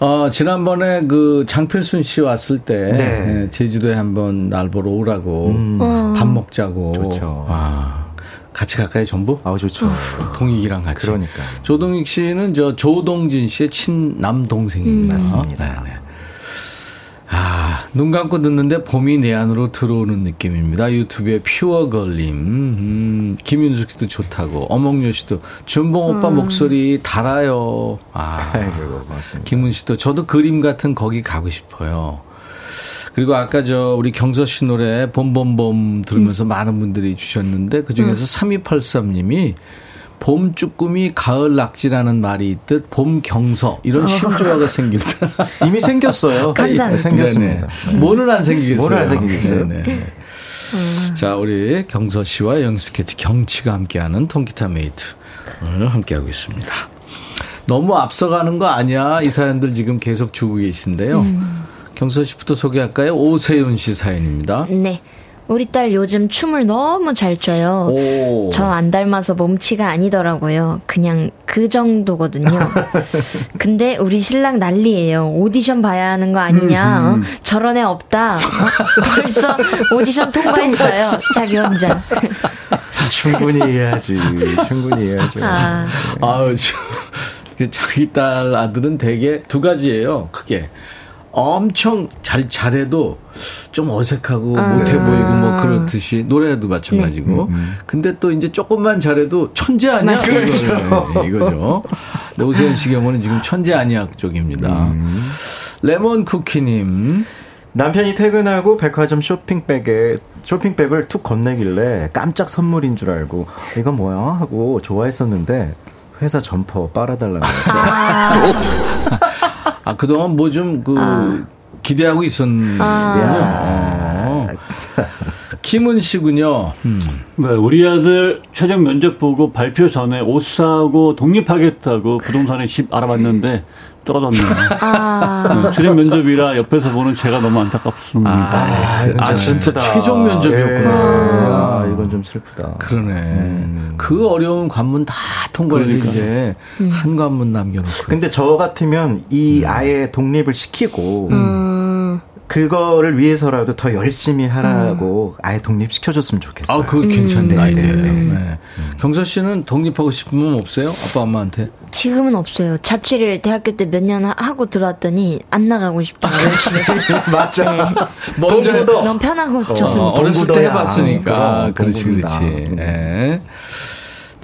어, 지난번에 그 장필순 씨 왔을 때 네. 예, 제주도에 한번 날 보러 오라고 음. 어. 밥 먹자고. 좋죠. 아, 같이 갈까요, 전부? 아 좋죠. 동익이랑 같이. 그러니까. 조동익 씨는 저 조동진 씨의 친남 동생입니다. 음. 맞습니다. 네, 네. 아, 눈 감고 듣는데 봄이 내 안으로 들어오는 느낌입니다. 유튜브에 퓨어걸님, 음, 김윤숙 씨도 좋다고, 어몽요 씨도 준봉 오빠 목소리 달아요. 아, 아이고 고맙습니다. 김은 씨도 저도 그림 같은 거기 가고 싶어요. 그리고 아까 저 우리 경서 씨 노래 봄봄봄 들으면서 많은 분들이 주셨는데 그 중에서 3283님이 봄 쭈꾸미 가을 낙지라는 말이 있듯 봄 경서 이런 신조어가 생길 때 이미 생겼어요. 감사합니다. 생겼습니다. 네네. 뭐는 안 생기겠어요. 뭐는 안 생기겠어요? 네네. 자, 우리 경서 씨와 여행스케치 경치가 함께하는 통기타 mate 오늘 함께하고 있습니다. 너무 앞서가는 거 아니야? 이 사연들 지금 계속 주고 계신데요. 경서 씨부터 소개할까요? 오세윤 씨 사연입니다. 네. 우리 딸 요즘 춤을 너무 잘 춰요. 오. 저안 닮아서 몸치가 아니더라고요. 그냥 그 정도거든요. 근데 우리 신랑 난리예요. 오디션 봐야 하는 거 아니냐. 어? 저런 애 없다. 어? 벌써 오디션 통과했어요. 자기 혼자. 충분히 이해하지. 충분히 이해하죠. 아. 아유, 저, 그 자기 딸 아들은 되게 두 가지예요. 크게. 엄청 잘 잘해도 좀 어색하고 아. 못해 보이고 뭐 그렇듯이 노래도 마찬가지고. 근데 또 이제 조금만 잘해도 천재 아니야? 이거죠. 네, 이거죠. 근데 오세현 씨 경우는 지금 천재 아니야 쪽입니다. 레몬 쿠키님. 남편이 퇴근하고 백화점 쇼핑백에 쇼핑백을 툭 건네길래 깜짝 선물인 줄 알고 이건 뭐야 하고 좋아했었는데 회사 점퍼 빨아달라고 했어요. 아 그동안 뭐 좀 그 기대하고 있었는군요. 어. 김은 씨군요. 음. 네, 우리 아들 최종 면접 보고 발표 전에 옷 사고 독립하겠다고 부동산에 집 알아봤는데 떨어졌네요. 아. 네, 최종 면접이라 옆에서 보는 제가 너무 안타깝습니다. 아, 아, 좀 진짜. 최종 면접이었구나. 예. 아, 이건 좀 슬프다. 그러네. 그 어려운 관문 다 통과해서 그러니까. 이제 한 관문 남겨놓고. 근데 저 같으면 이 아예 독립을 시키고 음. 그거를 위해서라도 더 열심히 하라고 아예 독립시켜줬으면 좋겠어요. 아, 그거 괜찮네. 네, 아이디어. 네, 네. 네. 경서 씨는 독립하고 싶은 건 없어요? 아빠, 엄마한테? 지금은 없어요. 자취를 대학교 때 몇 년 하고 들어왔더니 안 나가고 열심히 했어요. 맞아. 네. 먼저 너무 편하고 어, 좋습니다. 어렸을 때. 해봤으니까. 어, 그렇지. 그렇지. 네.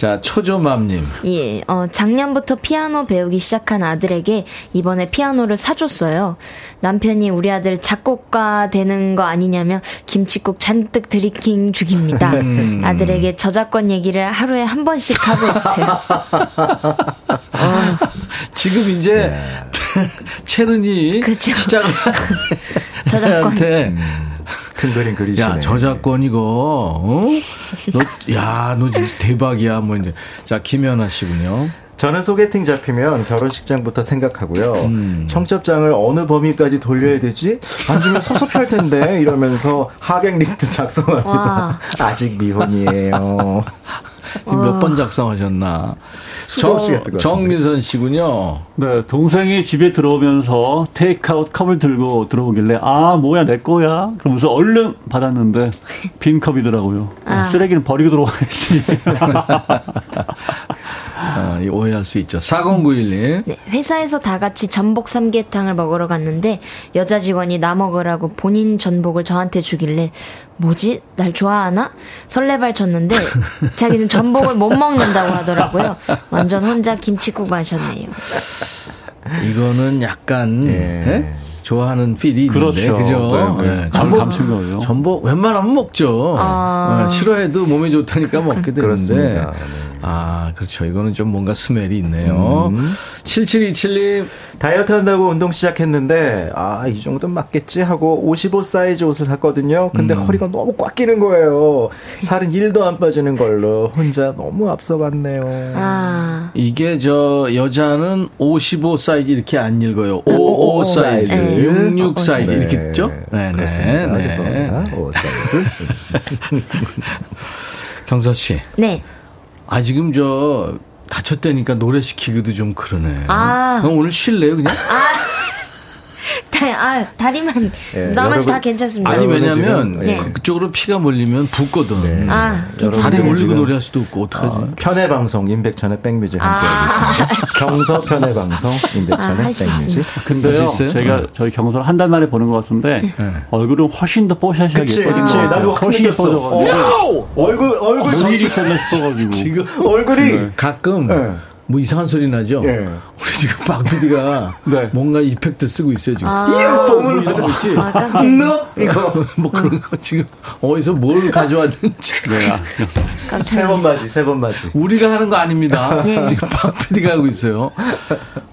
자, 초조맘님. 예, 어, 작년부터 피아노 배우기 시작한 아들에게 이번에 피아노를 사줬어요. 남편이 우리 아들 작곡가 되는 거 아니냐며 김치국 잔뜩 드리킹 중입니다. 음. 아들에게 저작권 얘기를 하루에 한 번씩 하고 있어요. 지금 이제 채른이 그쵸. 시작을 저작권. 큰 그림 그리시네. 야 저작권 이거 어? 너야너 진짜 대박이야 뭐 이제 자 김연아 씨군요. 저는 소개팅 잡히면 결혼식장부터 생각하고요. 음. 청첩장을 어느 범위까지 돌려야 되지? 안 주면 섭섭할 텐데 이러면서 하객 리스트 작성합니다. 와. 아직 미혼이에요. 지금 몇 번 작성하셨나? 수도 없이 했던. 정미선 씨군요. 네, 동생이 집에 들어오면서 테이크아웃 컵을 들고 들어오길래 아 뭐야 내 거야 그러면서 얼른 받았는데 빈 컵이더라고요. 아. 쓰레기는 버리고 들어와야지. 아, 이 오해할 수 있죠. 4091님. 네, 회사에서 다 같이 전복 삼계탕을 먹으러 갔는데 여자 직원이 나 먹으라고 본인 전복을 저한테 주길래 뭐지? 날 좋아하나? 설레발 쳤는데 자기는 전복을 못 먹는다고 하더라고요. 완전 혼자 김치국 마셨네요. 이거는 약간 예? 좋아하는 feel이 그렇죠. 있는데 그죠? 네, 네. 예, 감- 감수거예요. 전복 웬만하면 먹죠. 아. 예, 싫어해도 몸에 좋다니까 먹게 되는데 그렇습니다. 네. 아 그렇죠. 이거는 좀 뭔가 smell이 있네요. 음. 7727님 다이어트 한다고 운동 시작했는데 아 이 정도는 맞겠지 하고 55 사이즈 옷을 샀거든요. 근데 음. 허리가 너무 꽉 끼는 거예요. 살은 1도 안 빠지는 걸로 혼자 너무 앞서갔네요. 아, 이게 저 여자는 55 사이즈 이렇게 안 읽어요. 55 55 사이즈, 사이즈. 66 사이즈 네. 이렇게 있죠? 네, 네. 그렇습니다. 네. 죄송합니다. 55 사이즈. 경서 씨. 네. 아 지금 저 다쳤다니까 노래 시키기도 좀 그러네. 아. 그럼 오늘 쉴래요 그냥? 다, 아, 다리만 예, 나머지 다 괜찮습니다. 아니 왜냐면 네. 그쪽으로 피가 몰리면 붓거든. 아, 다리 지금- 노래할 수도 없고 어떡하지? 어, 편의 방송 임백천의 백뮤직 아. 함께 하고 있습니다. 경서 편의 방송 아, 임백천의 할수 백뮤직. 근데요? 제가 네. 저희 경서를 한 달 만에 보는 것 같은데 얼굴은 훨씬 더 뽀샤시하게 그치, 예뻐진 그치. 것 같아요. 나도 확 훨씬. 예뻐져가지고 얼굴 얼굴. 일이 있었나 싶어가지고 지금 얼굴이 네. 가끔 네. 뭐 이상한 소리 나죠? 예. 우리 지금 박 PD가 네. 뭔가 이펙트 쓰고 있어요 지금. 아, 뭐 이러고 있지? 아, 이거 뭐 그런 거 지금 어디서 뭘 가져왔는지 네, 아, 세번 맞이 세 번 맞이. 우리가 하는 거 아닙니다. 네. 지금 박 PD가 하고 있어요.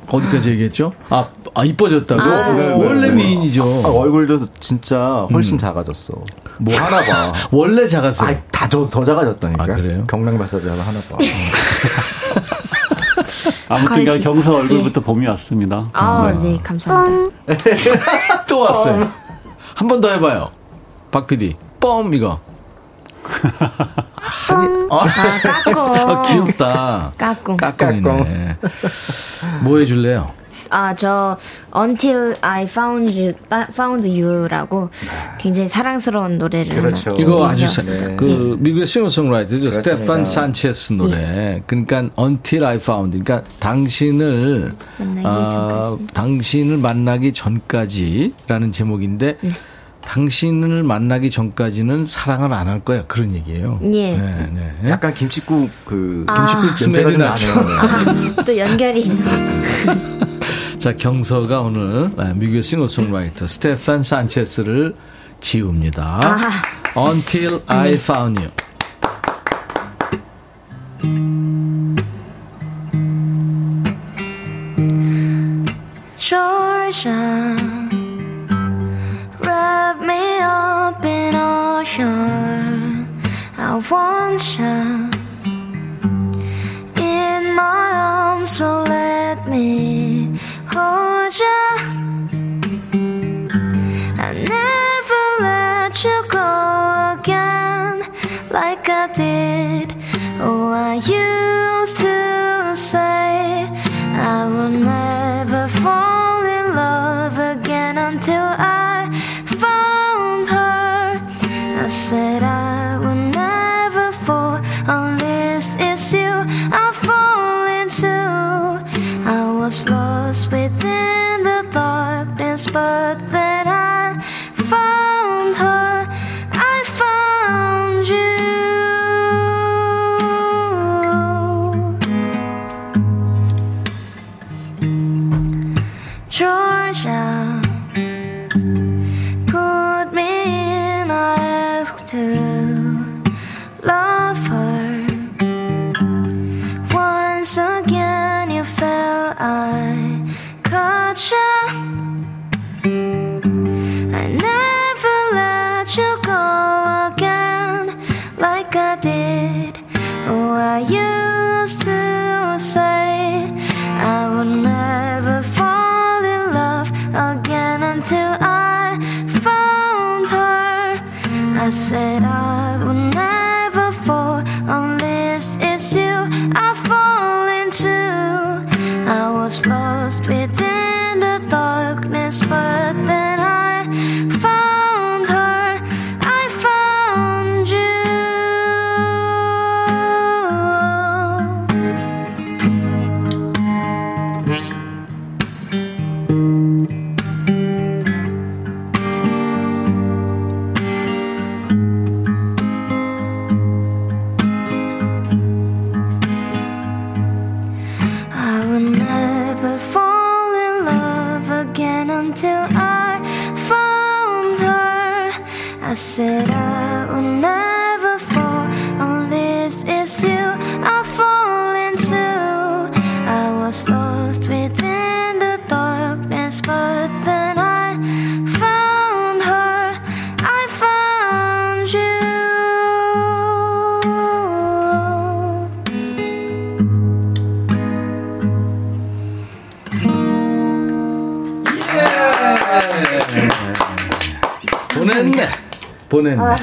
어디까지 얘기했죠? 아, 아 이뻐졌다고? 아. 네, 네, 원래 네. 미인이죠. 아, 얼굴도 진짜 훨씬 작아졌어. 뭐 하나 봐. 원래 작았어요. 아, 다더 더 작아졌다니까. 아, 그래요? 경락 마사지 하나 하나 봐. 아무튼 관심. 경서 얼굴부터 봄이 왔습니다. 아, 네, 감사합니다. 또 왔어요. 한 번 더 해봐요. 박 PD. 뻔 이거. 아, 아, 까꿍. 아, 귀엽다. 까꿍. 까꿍이네. 뭐 해줄래요? 아, 저 Until I Found You, Found You라고 굉장히 사랑스러운 노래를 그렇죠. 이거 아주 사- 준비해봤습니다. 그 미국의 싱어송라이터죠. 스테판 산체스 노래. 그러니까 Until I Found. 그러니까 당신을 만나기 아, 전까지. 당신을 만나기 전까지라는 제목인데 네. 당신을 만나기 전까지는 사랑을 안 할 거야. 그런 얘기예요. 예. 네, 네. 약간 김치국 그 아. 김치국 스멜이 냄새가. 나네요. 아, 또 연결이 있습니다. 자, 경서가 오늘 아, 미국의 싱어송라이터 스테판 산체스를 지웁니다. Until I Found You. Georgia, wrap me up in ocean. I want you in my arms, so let me you. I never let you go again like I did. Oh, I used to say I will never fall in love again until I found her. I said I 보냈네. 보냈네.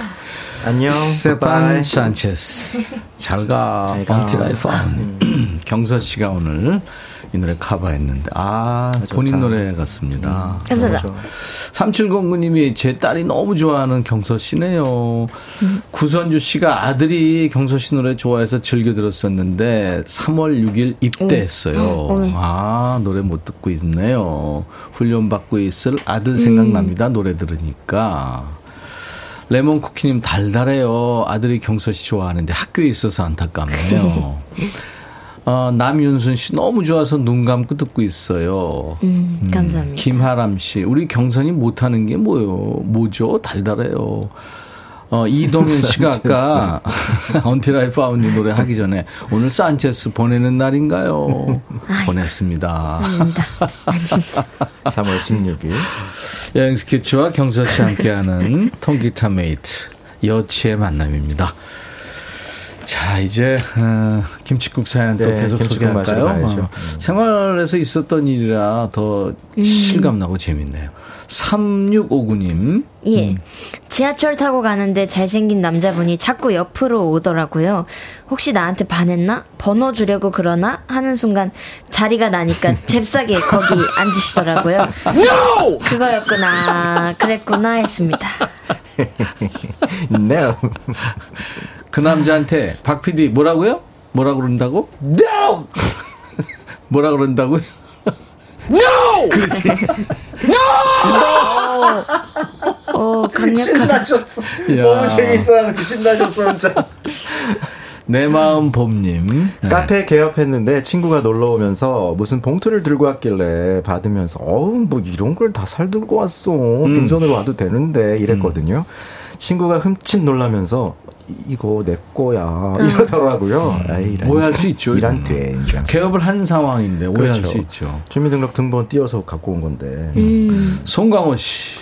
안녕. 스테판 bye. 산체스. 잘 가. 잘 가. 음. 경서 씨가 오늘 이 노래 커버했는데 아 본인 노래 같습니다. 감사합니다. 3709님이 제 딸이 너무 좋아하는 경서 씨네요. 구선주 씨가 아들이 경서 씨 노래 좋아해서 즐겨 들었었는데 3월 6일 입대했어요. 어, 어메. 아 노래 못 듣고 있네요. 훈련 받고 있을 아들 생각납니다. 노래 들으니까. 레몬 쿠키님 달달해요. 아들이 경서 씨 좋아하는데 학교에 있어서 안타깝네요. 어, 남윤순 씨 너무 좋아서 눈 감고 듣고 있어요. 음, 감사합니다. 김하람 씨, 우리 경선이 못하는 게 뭐요? 뭐죠? 달달해요. 어, 이동현 씨가 아까 Until I Found You 노래 하기 전에 오늘 산체스 보내는 날인가요? 보냈습니다. 3월 16일. 여행 스케치와 경서 씨 함께하는 통기타 mate 여치의 만남입니다. 자, 이제 어, 김치국 사연 또 네, 계속 김치국 소개할까요? 어, 생활에서 있었던 일이라 더 실감나고 재밌네요. 3659님. 예. 지하철 타고 가는데 잘생긴 남자분이 자꾸 옆으로 오더라고요. 혹시 나한테 반했나? 번호 주려고 그러나? 하는 순간 자리가 나니까 잽싸게 거기 앉으시더라고요. 그거였구나. 그랬구나 했습니다. No. 그 남자한테 박 PD 뭐라고요? 뭐라 그런다고? No! 뭐라 그런다고요? No! 그렇지. 오, 오 강력하다. 신나셨어. 야. 너무 재밌어. 신나셨어, 진짜. 내 마음 봄님. 네. 카페 개업했는데 친구가 놀러 오면서 무슨 봉투를 들고 왔길래 받으면서 어우 뭐 이런 걸 다 살 들고 왔어 빈손으로 와도 되는데 이랬거든요. 친구가 흠칫 놀라면서 이거 내 거야 이러더라고요. 에이, 이런 오해할 참, 수 있죠. 이런 된장. 개업을 한 상황인데 오해할 그렇죠. 수 있죠. 주민등록 등본 띄어서 갖고 온 건데. 음. 송강호 씨.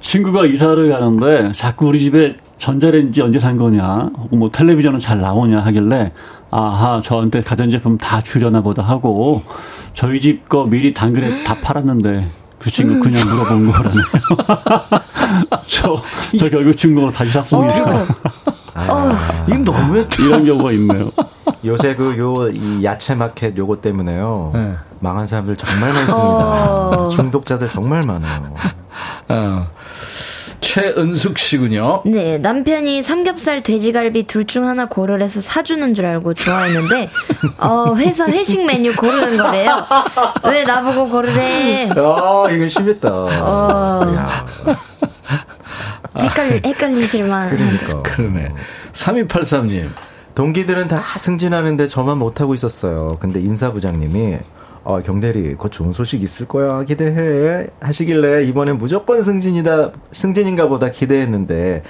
친구가 이사를 가는데 자꾸 우리 집에 전자레인지 언제 산 거냐, 혹은 뭐 텔레비전은 잘 나오냐 하길래 아하 저한테 가전제품 다 줄여나 보다 하고 저희 집 거 미리 당근에 다 팔았는데 그 친구 그냥 물어본 거라네요. 저, 저 결국 중고로 다시 샀습니다. 아, 이건 너무해. 이런 경우가 있네요. 요새 그 요 이 야채 마켓 요거 때문에요. 네. 망한 사람들 정말 많습니다. 어. 중독자들 정말 많아요. 어. 최은숙 씨군요. 네, 남편이 삼겹살, 돼지갈비 둘 중 하나 고를 해서 사주는 줄 알고 좋아했는데, 어, 회사 회식 메뉴 고르는 거래요. 왜 나보고 고르래? 야, 이거 심했다. 어. 야, 헷갈리, 헷갈리실만. 그러니까. 그러네. 3283님. 동기들은 다 승진하는데 저만 못하고 있었어요. 근데 인사부장님이 어, 경대리 곧 좋은 소식 있을 거야 기대해 하시길래 이번엔 무조건 승진이다 승진인가 보다 기대했는데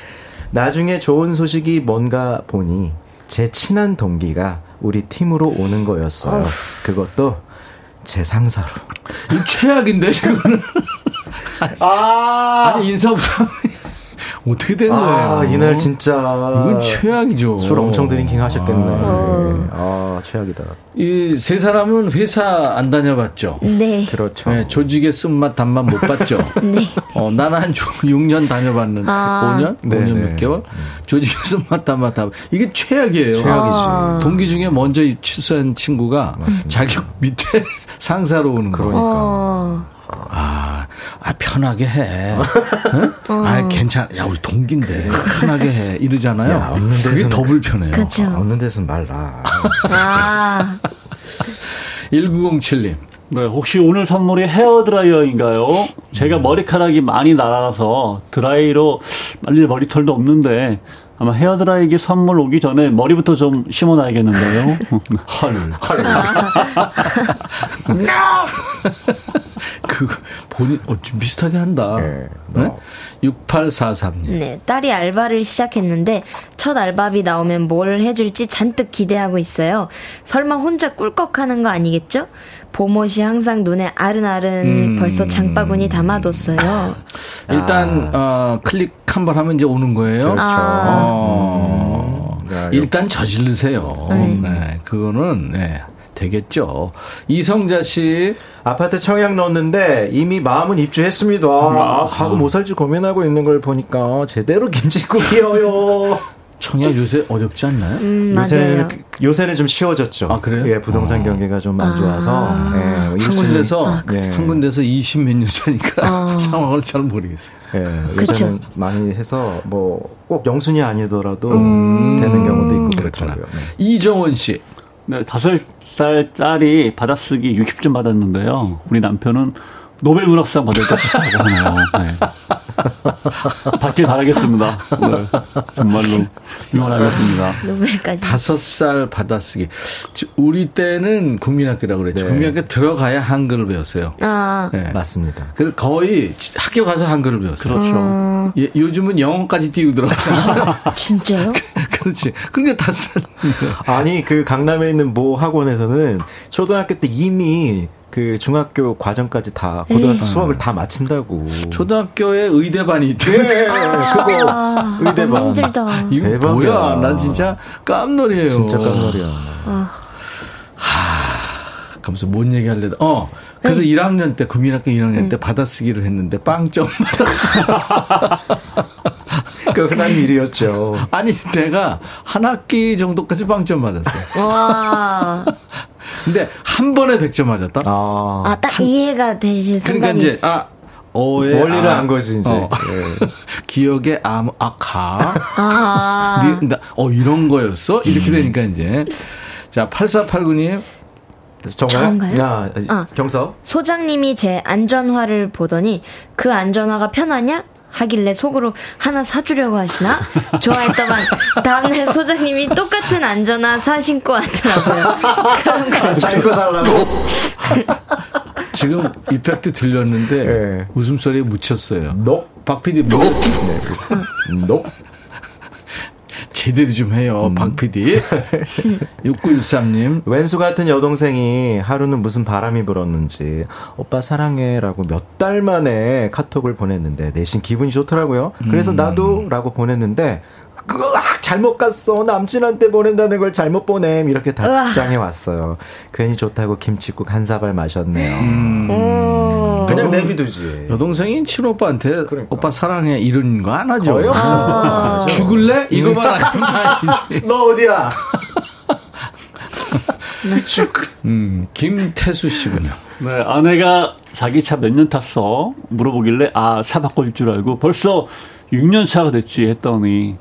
나중에 좋은 소식이 뭔가 보니 제 친한 동기가 우리 팀으로 오는 거였어요. 어후. 그것도 제 상사로. 이 최악인데, 지금은. 아, 아니, 인사부장. 어떻게 된 거예요? 아 이날 진짜 이건 최악이죠. 술 엄청 drinking 하셨겠네. 어. 아 최악이다. 이 세 사람은 회사 안 다녀봤죠? 네. 그렇죠. 네, 조직의 쓴맛 단맛 못 봤죠? 네. 어, 나는 한 6년 다녀봤는데, 아. 5년? 네, 5년 네. 몇 개월? 조직의 쓴맛 단맛 다. 이게 최악이에요. 최악이지. 아. 동기 중에 먼저 취소한 친구가 자기 밑에 상사로 오는 거. 그러니까. 어, 아, 아, 편하게 해. 응? 아, 괜찮아. 야, 우리 동기인데. 편하게 해. 이러잖아요. 야, 없는 그게 데서는- 더 불편해요. 그쵸. 아, 없는 데서는 말라. 아, 1907님. 네, 혹시 오늘 선물이 헤어 드라이어인가요? 제가 머리카락이 많이 날아서 드라이로 말릴 머리털도 없는데 아마 헤어드라이기 선물 오기 전에 머리부터 좀 심어놔야겠는데요. 헐. 그 본인 어, 좀 비슷하게 한다. 네, 네? 6843님. 네, 딸이 알바를 시작했는데 첫 알바비 나오면 뭘 해줄지 잔뜩 기대하고 있어요. 설마 혼자 꿀꺽하는 거 아니겠죠? 봄옷이 항상 눈에 아른아른 음. 벌써 장바구니 담아뒀어요. 일단 어, 클릭 한 번 하면 이제 오는 거예요. 그렇죠. 아. 어, 네, 일단 저지르세요. 네. 네, 그거는 네, 되겠죠. 이성자 씨. 아파트 청약 넣었는데 이미 마음은 입주했습니다. 아, 가구 뭐 살지 고민하고 있는 걸 보니까 제대로 김치국이에요. 청약 요새 어렵지 않나요? 음, 요새는. 요새는 좀 쉬워졌죠. 아, 그래요? 예, 부동산 경기가 좀안 아. 좋아서 예, 한 군데서 네. 한 군데서 20 몇년 차니까 아. 상황을 잘 모르겠어요. 예. 요새는 많이 해서 뭐 꼭 영순이 아니더라도 음. 되는 경우도 있고. 그렇더라고요. 네. 이정원 씨. 네, 다섯 살 딸이 받아쓰기 60점 받았는데요. 우리 남편은 노벨 문학상 받을 것 같다고 하네요. 네. 받길 바라겠습니다. 네, 정말로 응원하겠습니다. 노벨까지. 다섯 살 받아쓰기. 지- 우리 때는 국민학교라고 그랬죠. 네. 국민학교 들어가야 한글을 배웠어요. 아, 네. 맞습니다. 그래서 거의 지- 학교 가서 한글을 배웠어요. 그렇죠. 예, 요즘은 영어까지 띄우더라고요. 진짜요? 그렇지. 그러니까 다섯 살. 아니 그 강남에 있는 모 학원에서는 초등학교 때 이미 그 중학교 과정까지 다 고등학교 수학을 다 마친다고. 초등학교에 의대반이 있대. 예, 그거 아, 의대반. 너무 힘들다. 이거 대박이야. 뭐야? 난 진짜 깜놀이에요. 진짜 깜놀이야. 그러면서 뭔 얘기 할래? 어. 그래서 1학년 때, 국민학교 1학년 때 받아쓰기를 했는데 빵점 받았어요. 그 흔한 일이었죠. 아니, 내가 한 학기 정도까지 빵점 받았어요. 와. 근데 한 번에 100점 맞았다? 아, 아, 딱 이해가 되신 그러니까 순간이. 이제, 아, 어의 원리를 아, 안 거지 이제. 어. 예. 기억의 암, 아, 가. 아. 니- 나- 어, 이런 거였어? 이렇게 되니까 이제. 자, 8489님. 정말? 저인가요? 야, 아. 경서. 소장님이 제 안전화를 보더니 그 안전화가 편하냐? 하길래 속으로 하나 사주려고 하시나? 좋아했더만 다음날 소장님이 똑같은 안전화 사 신고 왔더라고요. 그런 거. 자기 거 살라고. 지금 이펙트 들렸는데 예. 웃음소리에 묻혔어요. 너. 박 PD 뭐 네. 너. 제대로 좀 해요, 박 PD. 6913님. 왼수 같은 여동생이 하루는 무슨 바람이 불었는지 오빠 사랑해 라고 몇 달 만에 카톡을 보냈는데 내심 기분이 좋더라고요. 그래서 음. 나도 라고 보냈는데 으악 잘못 갔어 남친한테 보낸다는 걸 잘못 보냄 이렇게 답장해 왔어요. 괜히 좋다고 김치국 한 사발 마셨네요. 음. 오. 그냥 내비두지. 여동생인 친오빠한테 오빠 사랑해 이런 거 안 하죠. 아. 죽을래? 이거만 하지. 너 어디야? 음, 김태수 씨군요. 네, 아내가 자기 차 몇 년 탔어? 물어보길래, 아, 차 바꿀 줄 알고 벌써 6년 차가 됐지 했더니,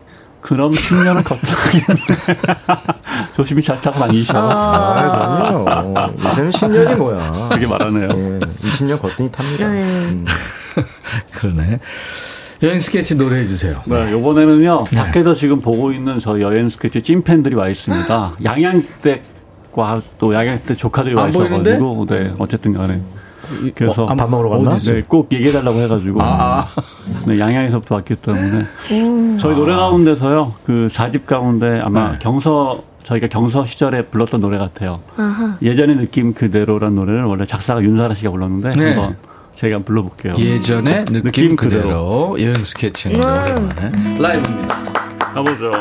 그럼 10년은 걷다겠네. 조심히 잘 타고 다니셔. 아, 아니요. 요새는 10년이 뭐야. 되게 말하네요. 예, 20년 걷더니 탑니다. 네. 음. 그러네. 여행 스케치 노래해 주세요. 네, 요번에는요, 밖에서 지금 보고 있는 저 여행 스케치 찐팬들이 와 있습니다. 양양댁과 또 양양댁 조카들이 와? 있어가지고, 네, 어쨌든 간에. 그래서 어, 밥 먹으러 갔나? 네, 꼭 얘기해달라고 해가지고. 아, 네, 양양에서부터 왔기 때문에. 저희 노래 가운데서요, 그 4집 가운데 아마 네. 경서, 저희가 경서 시절에 불렀던 노래 같아요. 아하. 예전의 느낌 그대로란 노래를 원래 작사가 윤사라 씨가 불렀는데, 네. 한번 제가 불러볼게요. 예전의 느낌, 느낌 그대로. 그대로. 여행 스케치 노래 음. 오랜만에 라이브입니다. 가보죠.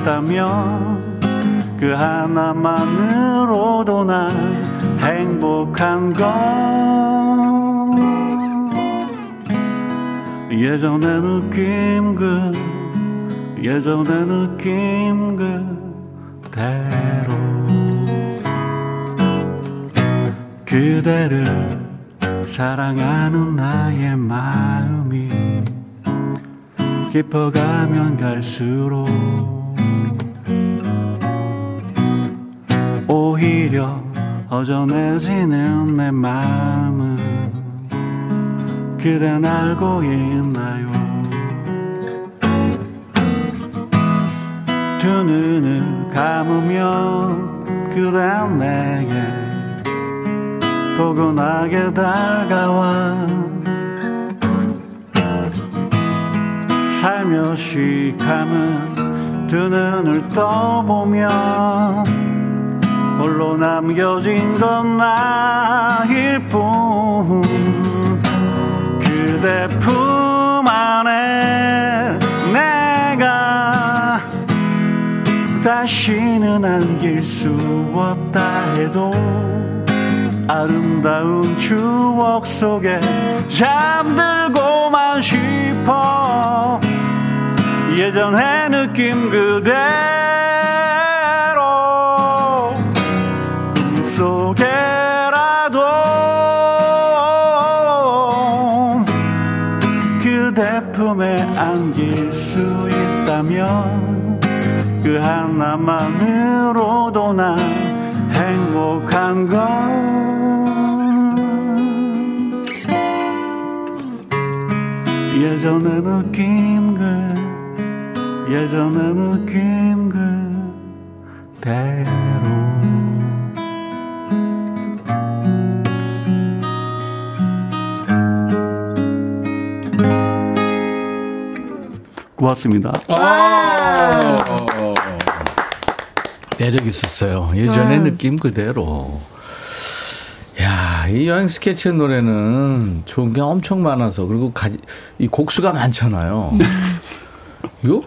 있다면 그 하나만으로도 난 행복한 건 예전의 느낌 그 예전의 느낌 그대로. 그대를 사랑하는 나의 마음이 깊어가면 갈수록 오히려 어전해지는 내 마음은 그댄 알고 있나요? 두 눈을 감으면 그댄 내게 포근하게 다가와 살며시 감은 두 눈을 떠보면 홀로 남겨진 건 나일 뿐. 그대 품 안에 내가 다시는 안길 수 없다 해도 아름다운 추억 속에 잠들고만 싶어. 예전의 느낌 그대 나만으로도 난 행복한 걸. 예전의 느낌 그 예전의 느낌 그대로. 고맙습니다. 아~ 매력 있었어요. 예전의 음. 느낌 그대로. 야, 이 여행 스케치 노래는 좋은 게 엄청 많아서 그리고 가, 이 곡수가 많잖아요. 이거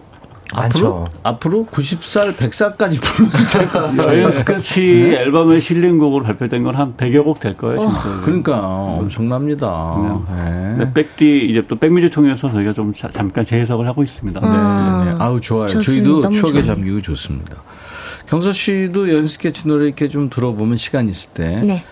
많죠. 앞으로, 앞으로 90살, 100살까지 불러도 될것 같아요. 스케치 네. 앨범에 실린 곡으로 발표된 건 한 100여 곡 될 거예요. 어, 그러니까 엄청납니다. 네. 네. 백디 이제 또 백뮤직 통해서 저희가 좀 자, 잠깐 재해석을 하고 있습니다. 네, 네, 네. 아우 좋아요. 좋습니다. 저희도 추억에 잠기고 좋습니다. 경서 씨도 연 스케치 노래 이렇게 좀 들어보면 시간 있을 때 네.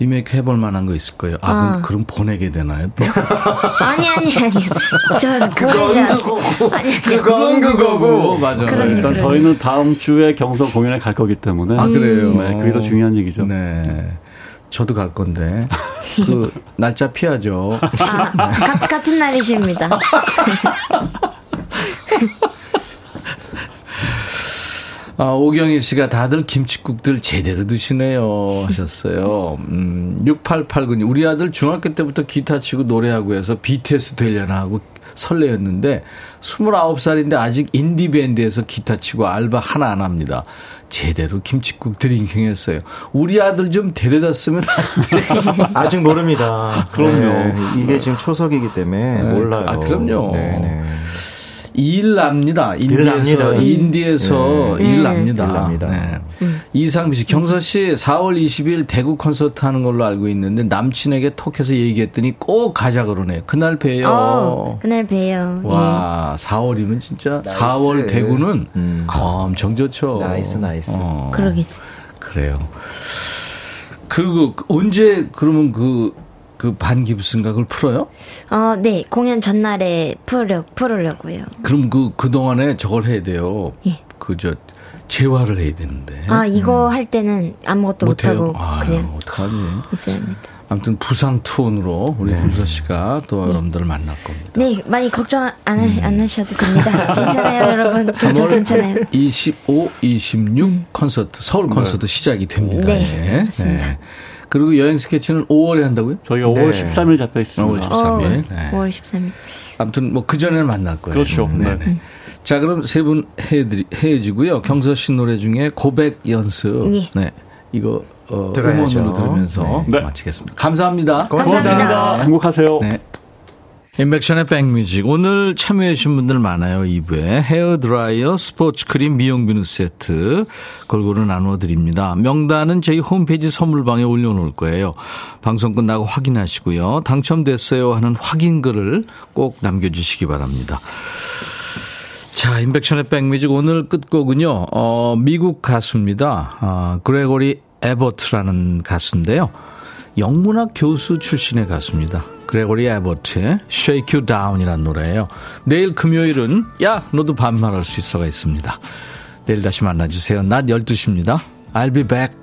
리메이크 해볼 만한 거 있을 거예요. 아, 아. 그럼, 보내게 되나요, 또? 아니, 아니, 아니요. 저, 그건 그거고. 아니, 아니. 그건 그거고. 맞아. 그러니, 일단 그러니. 저희는 다음 주에 경서 공연에 갈 거기 때문에. 아, 그래요? 네, 그게 더 중요한 얘기죠. 네. 저도 갈 건데. 그, 날짜 피하죠. 아, 네. 같은 날이십니다. 아, 오경희 씨가 다들 김치국들 제대로 드시네요 하셨어요. 음, 6889님, 우리 아들 중학교 때부터 기타 치고 노래하고 해서 BTS 되려나 하고 설레였는데 29살인데 아직 인디밴드에서 기타 치고 알바 하나 안 합니다. 제대로 김치국 drinking 했어요. 우리 아들 좀 데려다 쓰면 안 돼. 아직 모릅니다. 그럼요. 네, 이게 지금 초석이기 때문에 네. 몰라요. 아, 그럼요. 네네. 네. 일 납니다. 인디에서 인디에서 네. 일 납니다. 일 납니다. 네. 음. 이상미 씨, 경서 씨 4월 20일 대구 콘서트 하는 걸로 알고 있는데 남친에게 톡해서 얘기했더니 꼭 가자 그러네요. 그날 봬요. 어, 그날 봬요. 와, 예. 4월이면 진짜 nice. 4월 대구는 음. 엄청 좋죠. nice nice. 어. 그러겠어. 그래요. 그리고 언제 그러면 그 그 반깁스인가 그걸 풀어요? 어, 네. 공연 전날에 풀려, 풀으려고요. 그럼 그, 그동안에 저걸 해야 돼요. 예. 그, 저, 재활을 해야 되는데. 아, 이거 음. 할 때는 아무것도 못하고 아, 그냥. 어떡하지? 있어야 합니다. 아무튼 부상 투혼으로 우리 네. 김서 씨가 또 네. 여러분들을 만날 겁니다. 네, 많이 걱정 안, 하시, 안 하셔도 됩니다. 괜찮아요, 여러분. 괜찮, 괜찮아요. 25, 26 음. 콘서트, 서울 콘서트 네. 시작이 됩니다. 네, 이제. 맞습니다. 네. 그리고 여행 스케치는 5월에 한다고요? 저희가 5월 13일 잡혀 있습니다. 5월 13일. 어, 네. 5월 13일. 아무튼 뭐 그전에는 만날 거예요. 그렇죠. 네. 네. 자, 그럼 세분 헤어지고요. 경서 씨 노래 중에 고백 연습. 네. 네. 이거 어, 음원으로 들으면서 네. 마치겠습니다. 감사합니다. 고맙습니다. 감사합니다. 행복하세요. 네. 인백션의 백뮤직. 오늘 참여해주신 분들 많아요, 2부에. 헤어드라이어, 스포츠크림, 미용비누 세트 골고루 나누어드립니다. 명단은 저희 홈페이지 선물방에 올려놓을 거예요. 방송 끝나고 확인하시고요. 당첨됐어요 하는 확인글을 꼭 남겨주시기 바랍니다. 자, 임백천의 백뮤직 오늘 끝곡은요, 어, 미국 가수입니다. 어, 그레고리 애보트라는 가수인데요. 영문학 교수 출신의 가수입니다. 그레고리 애보트의 Shake You Down이라는 노래예요. 내일 금요일은 야 너도 반말할 수 있어가 있습니다. 내일 다시 만나주세요. 낮 12시입니다. I'll be back.